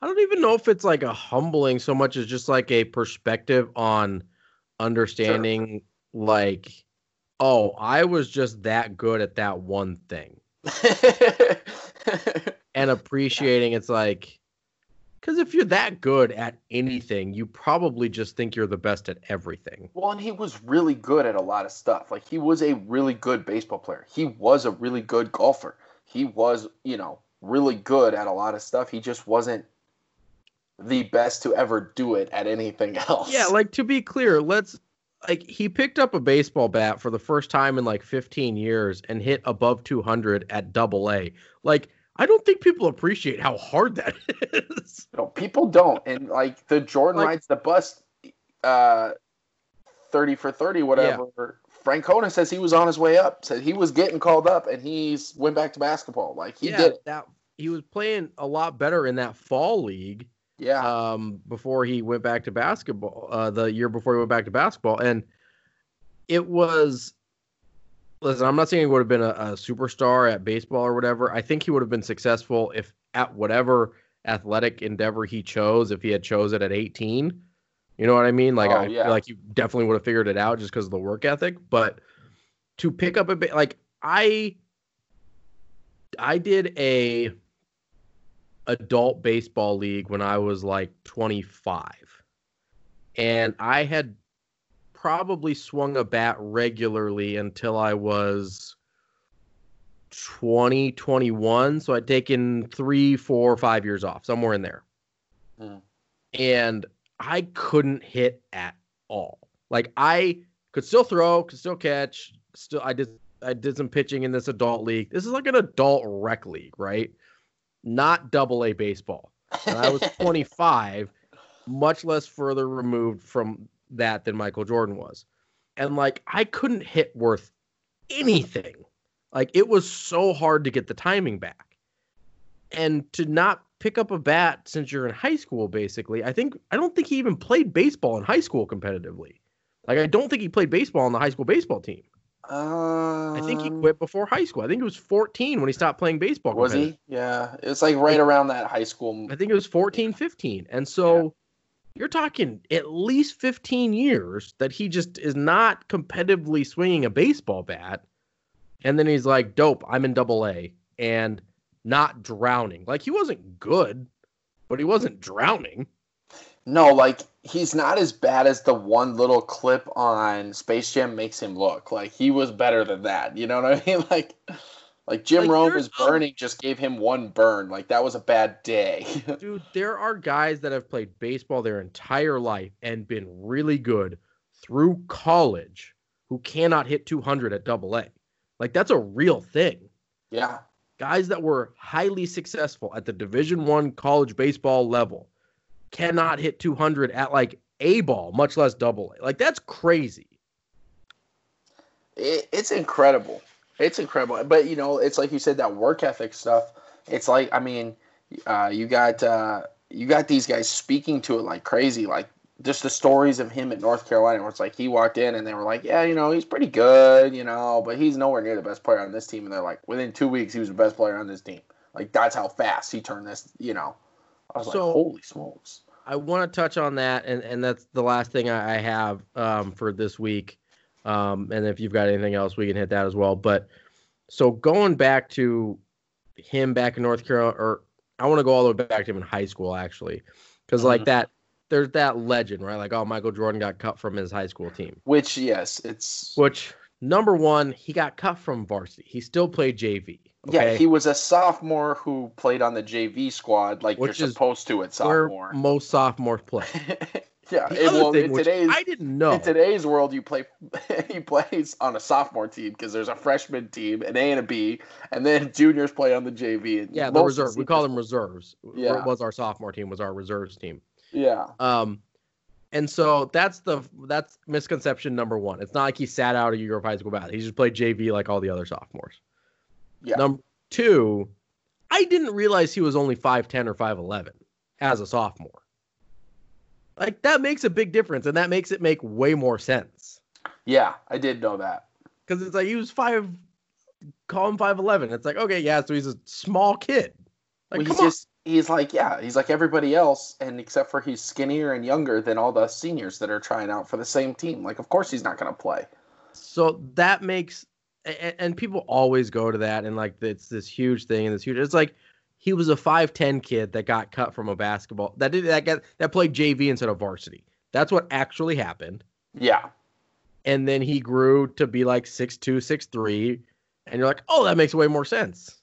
I don't even know if it's like a humbling so much as just like a perspective on understanding like oh, I was just that good at that one thing. And appreciating it's like cuz if you're that good at anything, you probably just think you're the best at everything. well, and he was really good at a lot of stuff. Like he was a really good baseball player. He was a really good golfer. He was, you know, really good at a lot of stuff. He just wasn't the best to ever do it at anything else. Yeah, like to be clear, let's like he picked up a baseball bat for the first time in like 15 years and hit above 200 at double A. Like I don't think people appreciate how hard that is. No, people don't. And like the Jordan Like- rides the bus uh 30 for 30 whatever. Francona says he was on his way up. Said he was getting called up and he's went back to basketball. Like he yeah, did. it. that he was playing a lot better in that fall league Yeah. um before he went back to basketball uh the year before he went back to basketball. And it was listen i'm not saying he would have been a, a superstar at baseball or whatever. I think he would have been successful if at whatever athletic endeavor he chose if he had chose it at 18 you know what i mean? Like Oh, i yeah. feel like he definitely would have figured it out just because of the work ethic. But to pick up a bit like i i did a adult baseball league when I was like 25. And I had probably swung a bat regularly until I was 20, 21. So I'd taken three, four, five years off, somewhere in there. Hmm. And I couldn't hit at all. Like I could still throw, could still catch. Still, I did I did some pitching in this adult league. This is like an adult rec league, right? Not double A baseball. And I was 25, much less further removed from that than Michael Jordan was. And like I couldn't hit worth anything. Like it was so hard to get the timing back. And to not pick up a bat since you're in high school basically. I think I don't think he even played baseball in high school competitively. Like I don't think he played baseball on the high school baseball team. I think he Um, quit before high school. I think he was 14 when he stopped playing baseball. Was he? Yeah. It's like right around that high school. I think it was 14, 15. And so you're talking at least 15 years that he just is not competitively swinging a baseball bat. And then he's like, dope, I'm in double A and not drowning. Like he wasn't good, but he wasn't drowning. No, like he's not as bad as the one little clip on Space Jam makes him look. Like he was better than that. You know what I mean? Like like Jim Like, Rome is burning just gave him one burn. Like that was a bad day. Dude, there are guys that have played baseball their entire life and been really good through college who cannot hit 200 at double A. Like that's a real thing. yeah. guys that were highly successful at the Division One college baseball level cannot hit 200 at like a ball, much less double A. Like that's crazy. It, it's incredible. It's incredible. But you know, it's like you said that work ethic stuff. It's like I mean, uh, you got uh, you got these guys speaking to it like crazy. Like just the stories of him at North Carolina, where it's like he walked in and they were like, yeah, you know, he's pretty good, you know, but he's nowhere near the best player on this team. And they're like, within two weeks, he was the best player on this team. Like that's how fast he turned this. You know, I was so, like, holy smokes. I want to touch on that, and and that's the last thing I, I have um, for this week. Um, and if you've got anything else, we can hit that as well. But so going back to him back in North Carolina, or I want to go all the way back to him in high school actually, because mm-hmm. like that, there's that legend, right? Like, oh, Michael Jordan got cut from his high school team. Which yes, it's which number one, he got cut from varsity. He still played JV. Okay? Yeah, he was a sophomore who played on the JV squad, like which you're supposed to at sophomore. most sophomores play. Yeah, it, well, in today's I didn't know. In today's world, you play he plays on a sophomore team because there's a freshman team, an A and a B, and then juniors play on the JV. yeah, the reserve. We call them reserves. Yeah, it was our sophomore team was our reserves team. Yeah. Um, and so that's the that's misconception number one. It's not like he sat out a year of high school basketball. He just played JV like all the other sophomores. Yeah. Number two, I didn't realize he was only five ten or five eleven as a sophomore. Like that makes a big difference, and that makes it make way more sense. Yeah, I did know that. Because it's like he was five, call him five eleven. It's like okay, yeah, so he's a small kid. Like, well, he's just he's like yeah, he's like everybody else, and except for he's skinnier and younger than all the seniors that are trying out for the same team. Like, of course he's not going to play. So that makes and, and people always go to that and like it's this huge thing and this huge. It's like he was a 5'10 kid that got cut from a basketball that did that get that played JV instead of varsity. That's what actually happened. Yeah. And then he grew to be like 6'2, 6'3. And you're like, oh, that makes way more sense.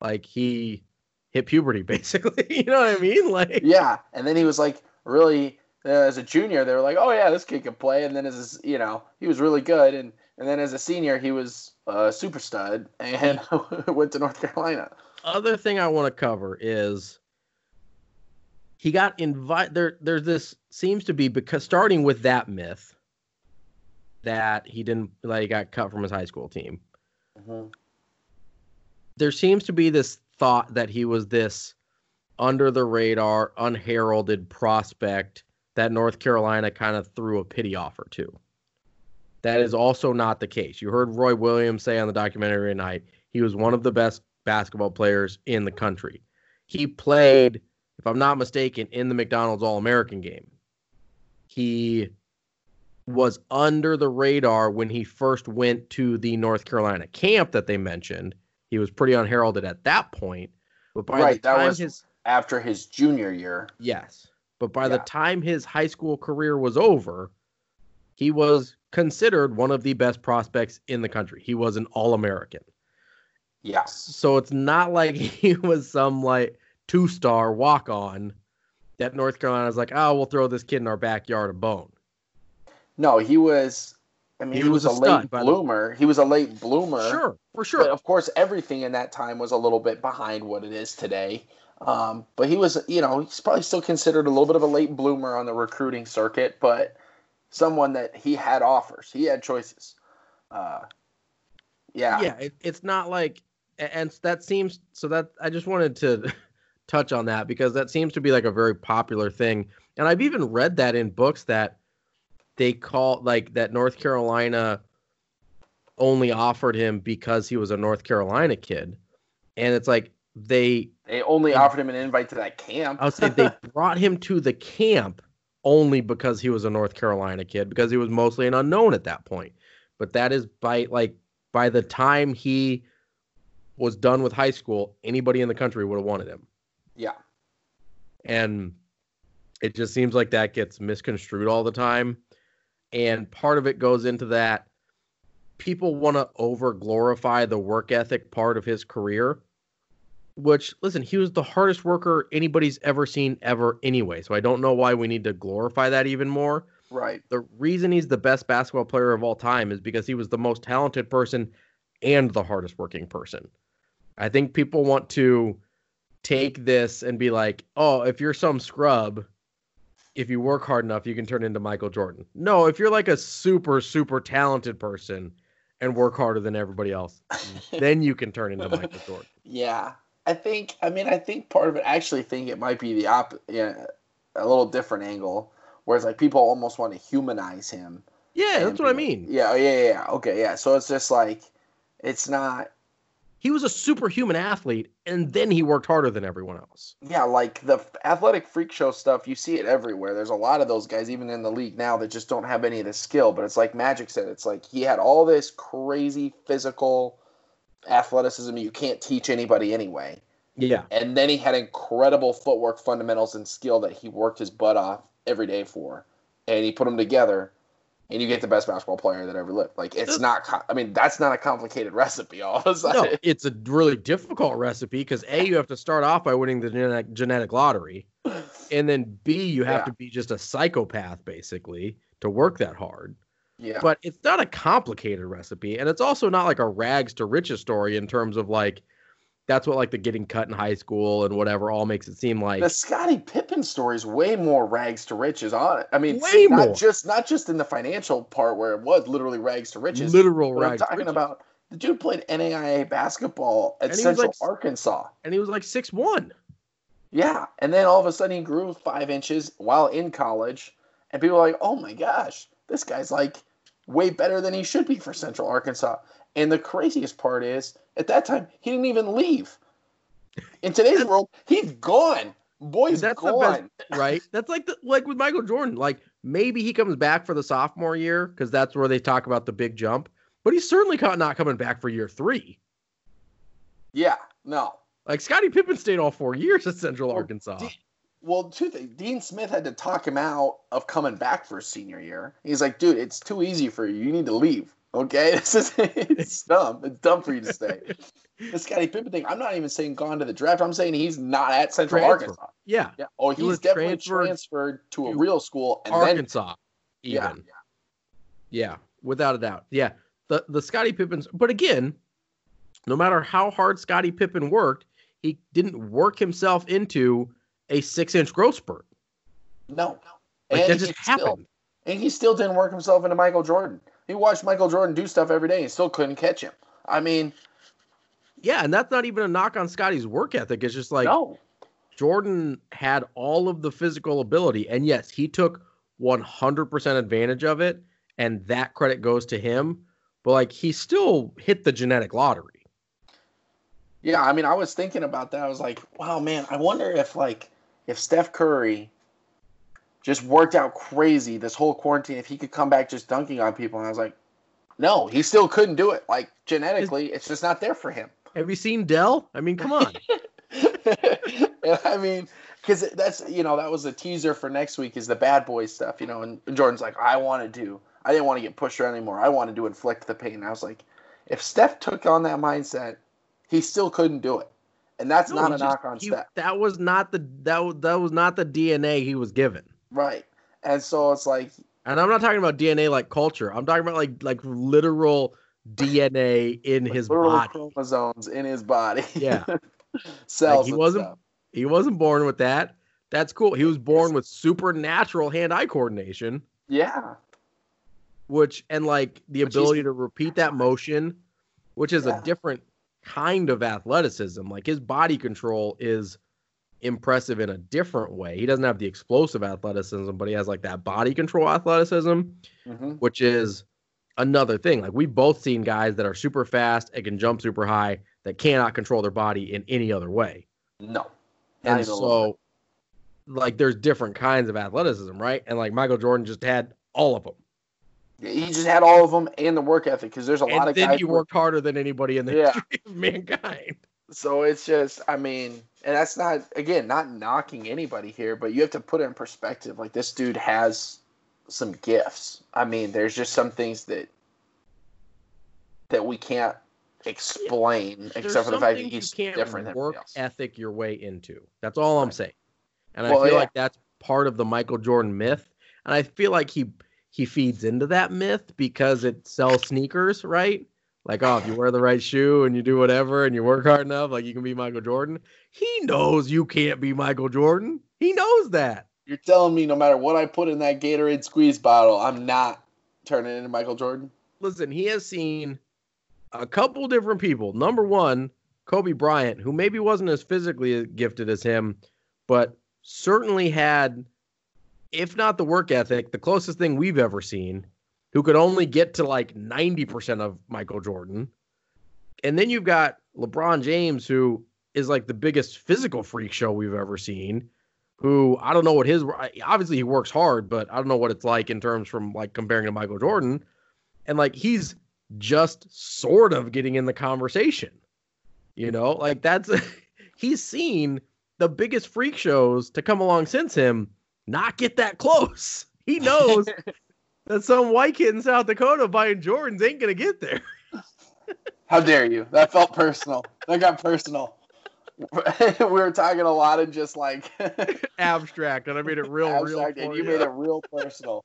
Like he hit puberty, basically. you know what I mean? Like Yeah. And then he was like really uh, as a junior, they were like, "Oh yeah, this kid can play." And then as you know, he was really good. And and then as a senior, he was a super stud and went to North Carolina other thing I want to cover is he got invited there there's this seems to be because starting with that myth that he didn't like he got cut from his high school team. Mm-hmm. There seems to be this thought that he was this under the radar, unheralded prospect that North Carolina kind of threw a pity offer to. That is also not the case. You heard Roy Williams say on the documentary tonight he was one of the best basketball players in the country. He played, if I'm not mistaken, in the McDonald's All American game. He was under the radar when he first went to the North Carolina camp that they mentioned. He was pretty unheralded at that point. But by right, the time that was his after his junior year. Yes. But by yeah. the time his high school career was over, he was considered one of the best prospects in the country. He was an All American. Yes. So it's not like he was some like two star walk on that North Carolina Carolina's like, oh, we'll throw this kid in our backyard a bone. No, he was. I mean, he, he was, was, a, late bloomer. The... He was a late bloomer. Sure, for sure. But of course, everything in that time was a little bit behind what it is today. Um, but he was, you know, he's probably still considered a little bit of a late bloomer on the recruiting circuit, but someone that he had offers, he had choices. Uh, yeah, yeah. It, it's not like and that seems so that I just wanted to touch on that because that seems to be like a very popular thing. And I've even read that in books that they call like that North Carolina only offered him because he was a North Carolina kid. And it's like they they only offered him an invite to that camp. I would say they brought him to the camp only because he was a North Carolina kid because he was mostly an unknown at that point. But that is by like by the time he was done with high school, anybody in the country would have wanted him. Yeah. And it just seems like that gets misconstrued all the time. And part of it goes into that people want to over glorify the work ethic part of his career, which, listen, he was the hardest worker anybody's ever seen ever anyway. So I don't know why we need to glorify that even more. Right. The reason he's the best basketball player of all time is because he was the most talented person and the hardest working person I think people want to take this and be like, oh, if you're some scrub, if you work hard enough, you can turn into Michael Jordan. No, if you're like a super, super talented person and work harder than everybody else, then you can turn into Michael Jordan. Yeah. I think, I mean, I think part of it, I actually think it might be the op, yeah, a little different angle, whereas like people almost want to humanize him. Yeah, that's what I mean. Yeah, oh, yeah, yeah, yeah. Okay, yeah. So it's just like, it's not, He was a superhuman athlete, and then he worked harder than everyone else. yeah, like the athletic freak show stuff, you see it everywhere. There's a lot of those guys, even in the league now, that just don't have any of the skill. But it's like Magic said, it's like he had all this crazy physical athleticism you can't teach anybody anyway. Yeah. And then he had incredible footwork fundamentals and skill that he worked his butt off every day for. And he put them together, and you get the best basketball player that ever lived. Like, it's not, I mean, that's not a complicated recipe, all of a No, it's a really difficult recipe because A, you have to start off by winning the genetic, genetic lottery. And then B, you have Yeah. to be just a psychopath, basically, to work that hard. Yeah. But it's not a complicated recipe. And it's also not like a rags to riches story in terms of like, that's what like the getting cut in high school and whatever all makes it seem like. the Scottie Pippen story is way more rags to riches on it. I mean, Way not more. just not just in the financial part where it was literally rags to riches. literal but I'm talking about the dude played NAIA basketball at And he was Central like- Arkansas. And he was like six one. Yeah, and then all of a sudden he grew five inches while in college, and people are like, "Oh my gosh, this guy's like way better than he should be for Central Arkansas." And the craziest part is, at that time, he didn't even leave. In today's world, he's gone. Boy's That's the best- gone. right? That's like the like with Michael Jordan. Like maybe he comes back for the sophomore year because that's where they talk about the big jump. But he's certainly not coming back for year three. Yeah, no. Like Scottie Pippen stayed all four years at Central Well, Arkansas. Well, two things. Dean Smith had to talk him out of coming back for his senior year. He's like, dude, it's too easy for you. You need to leave. Okay, this is it's dumb. It's dumb for you to stay. the Scottie Pippen thing. I'm not even saying gone to the draft. I'm saying he's not at Central Transfer. Arkansas. yeah, Yeah. Oh, He he's was definitely transferred transferred, to a real school and Arkansas. Even Yeah. yeah. without a doubt. Yeah, the the Scottie Pippens. But again, no matter how hard Scottie Pippen worked, he didn't work himself into a six inch growth spurt. no. Like and that just he still- happened. and he still didn't work himself into Michael Jordan. He watched Michael Jordan do stuff every day and still couldn't catch him. I mean, Yeah, and that's not even a knock on Scottie's work ethic. It's just like no. Jordan had all of the physical ability, and yes, he took 100% advantage of it, and that credit goes to him. But like, he still hit the genetic lottery. Yeah, I mean, I was thinking about that. I was like, wow, man, I wonder if like if Steph Curry just worked out crazy this whole quarantine, if he could come back just dunking on people. And I was like, no, he still couldn't do it. Like genetically, it's just not there for him. Have you seen Dell? I mean, come on. I mean, because that's you know that was a teaser for next week is the bad boy stuff, you know. And Jordan's like, I want to do, I didn't want to get pushed around anymore. I wanted to inflict the pain. And I was like, if Steph took on that mindset, he still couldn't do it, and that's No, not he a just- knock on he- Steph, that was not the that that was not the DNA he was given. right? And so it's like, And I'm not talking about DNA like culture. I'm talking about like like literal DNA in his body. chromosomes in his body, Yeah. cells. he and wasn't- stuff. He wasn't born with that. That's cool. He was born with supernatural hand-eye coordination, Yeah, which and like the Which ability to repeat that motion, which is Yeah. a different kind of athleticism. Like his body control is impressive in a different way. He doesn't have the explosive athleticism, but he has like that body control athleticism, hmm which is another thing. Like we've both seen guys that are super fast and can jump super high that cannot control their body in any other way. no. And even a little so, like, there's different kinds of athleticism, right? And like Michael Jordan just had all of them. He just had all of them and the work ethic because there's a lot of then guys. he who- worked harder than anybody in the Yeah. history of mankind. So it's just, I mean, and that's not again not knocking anybody here, but you have to put it in perspective. Like this dude has some gifts. I mean, there's just some things that that we can't explain There's except for the fact that he's you can't different than work ethic your way into. That's all I'm saying. And Well, I feel yeah. like that's part of the Michael Jordan myth. And I feel like he he feeds into that myth because it sells sneakers, right? like, oh, if you wear the right shoe and you do whatever and you work hard enough, like you can be Michael Jordan. He knows you can't be Michael Jordan. He knows that. You're telling me no matter what I put in that Gatorade squeeze bottle, I'm not turning into Michael Jordan? Listen, he has seen a couple different people. Number one, Kobe Bryant, who maybe wasn't as physically gifted as him, but certainly had, if not the work ethic, the closest thing we've ever seen, who could only get to like 90% of Michael Jordan. And then you've got LeBron James, who is like the biggest physical freak show we've ever seen. Who I don't know what his obviously he works hard, but I don't know what it's like in terms from like comparing to Michael Jordan. And like he's just sort of getting in the conversation. You know, like that's he's seen the biggest freak shows to come along since him not get that close. He knows that some white kid in South Dakota buying Jordans ain't gonna get there. How dare you? That felt personal. That got personal. we were talking a lot of just like abstract, and I made it real, abstract, real. And you, you made it real personal.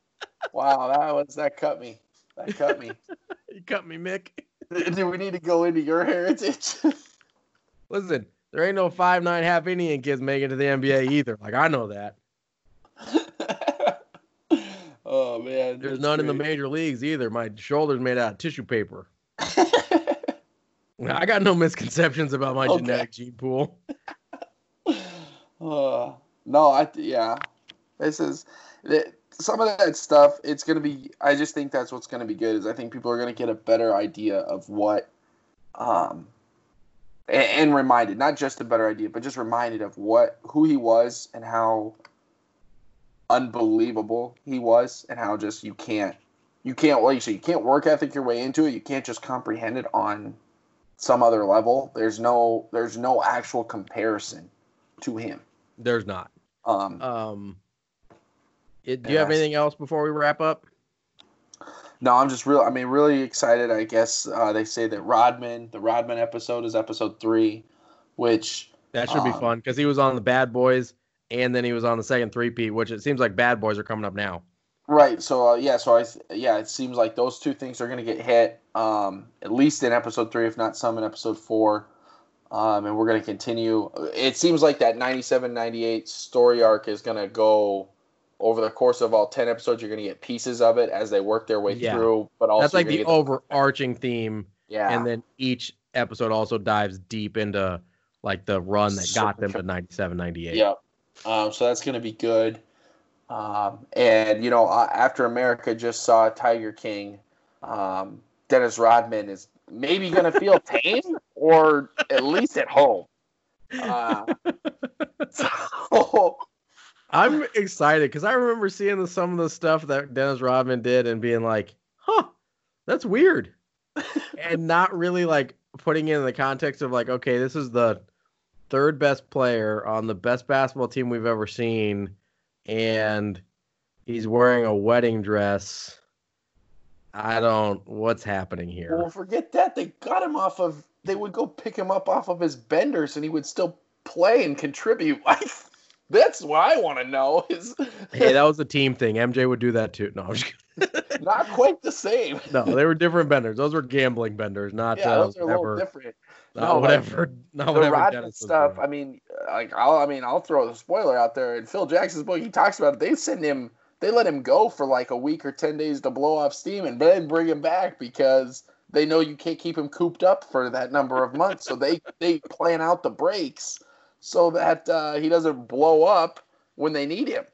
Wow, that was that cut me. That cut me. you cut me, Mick. Do we need to go into your heritage? Listen, there ain't no five nine half Indian kids making it to the NBA either. Like I know that. Oh man, there's none great. in the major leagues either. My shoulder's made out of tissue paper. I got no misconceptions about my okay. genetic gene pool. uh, no, I yeah, this is some of that stuff. It's gonna be. I just think that's what's gonna be good. Is I think people are gonna get a better idea of what, um, and, and reminded not just a better idea, but just reminded of what who he was and how unbelievable he was, and how just you can't you can't well you say you can't work ethic your way into it. You can't just comprehend it on some other level. There's no there's no actual comparison to him. There's not. Um. Um. It, do you have anything else before we wrap up? No, I'm just real. I mean, really excited. I guess uh, they say that Rodman, the Rodman episode, is episode three, which that should um, be fun because he was on the Bad Boys and then he was on the second three-peat, which it seems like Bad Boys are coming up now. Right. So uh, yeah. So I yeah, it seems like those two things are going to get hit um, at least in episode three, if not some in episode four. Um, and we're going to continue. It seems like that 97 98 story arc is going to go over the course of all 10 episodes. You're going to get pieces of it as they work their way yeah. through. But also, that's like the overarching the... theme. Yeah. And then each episode also dives deep into like the run that got them to 97 98. Yep. Um, so that's going to be good. Um, and you know, uh, after America just saw Tiger King, um, Dennis Rodman is maybe going to feel pain or at least at home. Uh, so I'm excited because I remember seeing the, some of the stuff that Dennis Rodman did and being like, "Huh, that's weird," and not really like putting it in the context of like, okay, this is the third best player on the best basketball team we've ever seen and he's wearing a wedding dress. I don't. What's happening here? Well, forget that. They got him off of. They would go pick him up off of his benders, and he would still play and contribute. that's what I want to know. Is hey, that was a team thing. MJ would do that too. No, not quite the same. no, they were different benders. Those were gambling benders, not yeah. Uh, those are a little different. No, whatever. Like, not the whatever Rodman stuff. I mean, like I'll, I mean, I'll throw the spoiler out there. In Phil Jackson's book, he talks about it. They send him, they let him go for like a week or ten days to blow off steam, and then bring him back because they know you can't keep him cooped up for that number of months. so they they plan out the breaks so that uh, he doesn't blow up when they need him.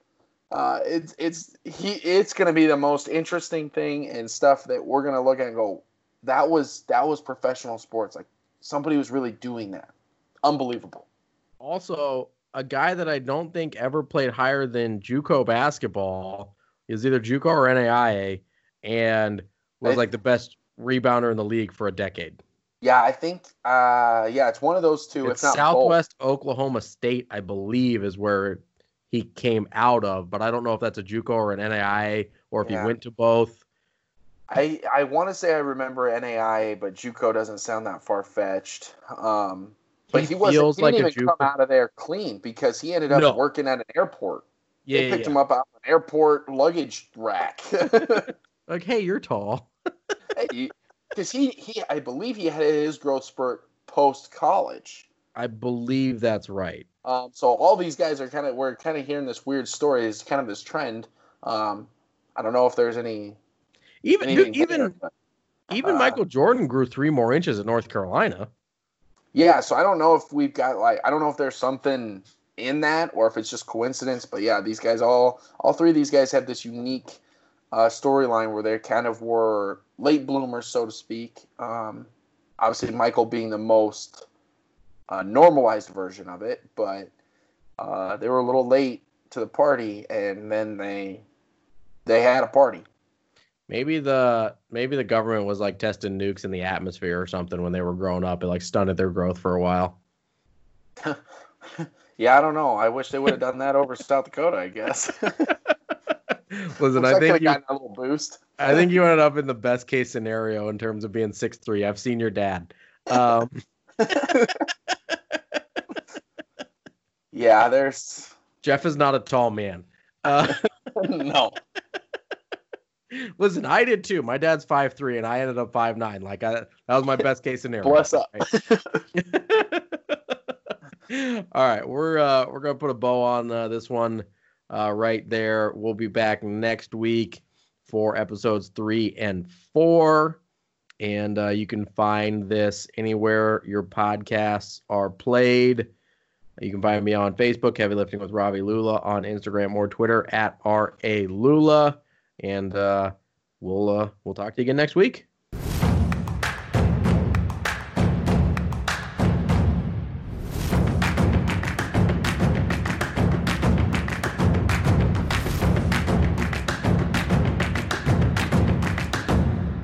Uh, it's it's he it's going to be the most interesting thing and stuff that we're going to look at and go that was that was professional sports like somebody was really doing that. Unbelievable. Also, a guy that I don't think ever played higher than JUCO basketball is either JUCO or NAIA, and was like the best rebounder in the league for a decade. Yeah, I think. Uh, yeah, it's one of those two. It's Southwest both. Oklahoma State, I believe, is where he came out of, but I don't know if that's a JUCO or an NAIA or if yeah. he went to both. I I want to say I remember NAIA, but JUCO doesn't sound that far fetched. Um, but he, he wasn't. He like didn't even come out of there clean because he ended up no. working at an airport. Yeah, they picked yeah. him up out of an airport luggage rack. like, hey, you're tall. hey, because he he I believe he had his growth spurt post college. I believe that's right. Um, so all these guys are kind of we're kind of hearing this weird story. It's kind of this trend. Um, I don't know if there's any Even anything even there, even uh, Michael Jordan grew three more inches at North Carolina. yeah. So I don't know if we've got like I don't know if there's something in that or if it's just coincidence. But yeah, these guys all all three of these guys have this unique uh, storyline where they kind of were late bloomers, so to speak. Um, obviously, Michael being the most uh, normalized version of it, but uh, they were a little late to the party, and then they they had a party. Maybe the maybe the government was like testing nukes in the atmosphere or something when they were growing up. It like stunted their growth for a while. Yeah, I don't know. I wish they would have done that over South Dakota. I guess. Listen, Looks I think you, got a little boost. I think you ended up in the best case scenario in terms of being six three. I've seen your dad. Um, Yeah, there's Jeff is not a tall man. Uh, no. listen, I did too. My dad's five three, and I ended up five nine. Like I, that was my best case scenario. Bless up. All right, we're uh, we're gonna put a bow on uh, this one uh, right there. We'll be back next week for episodes three and four, and uh, you can find this anywhere your podcasts are played. You can find me on Facebook, Heavy Lifting with Ravi Lula, on Instagram or Twitter at R A Lula, and uh, we'll uh, we'll talk to you again next week.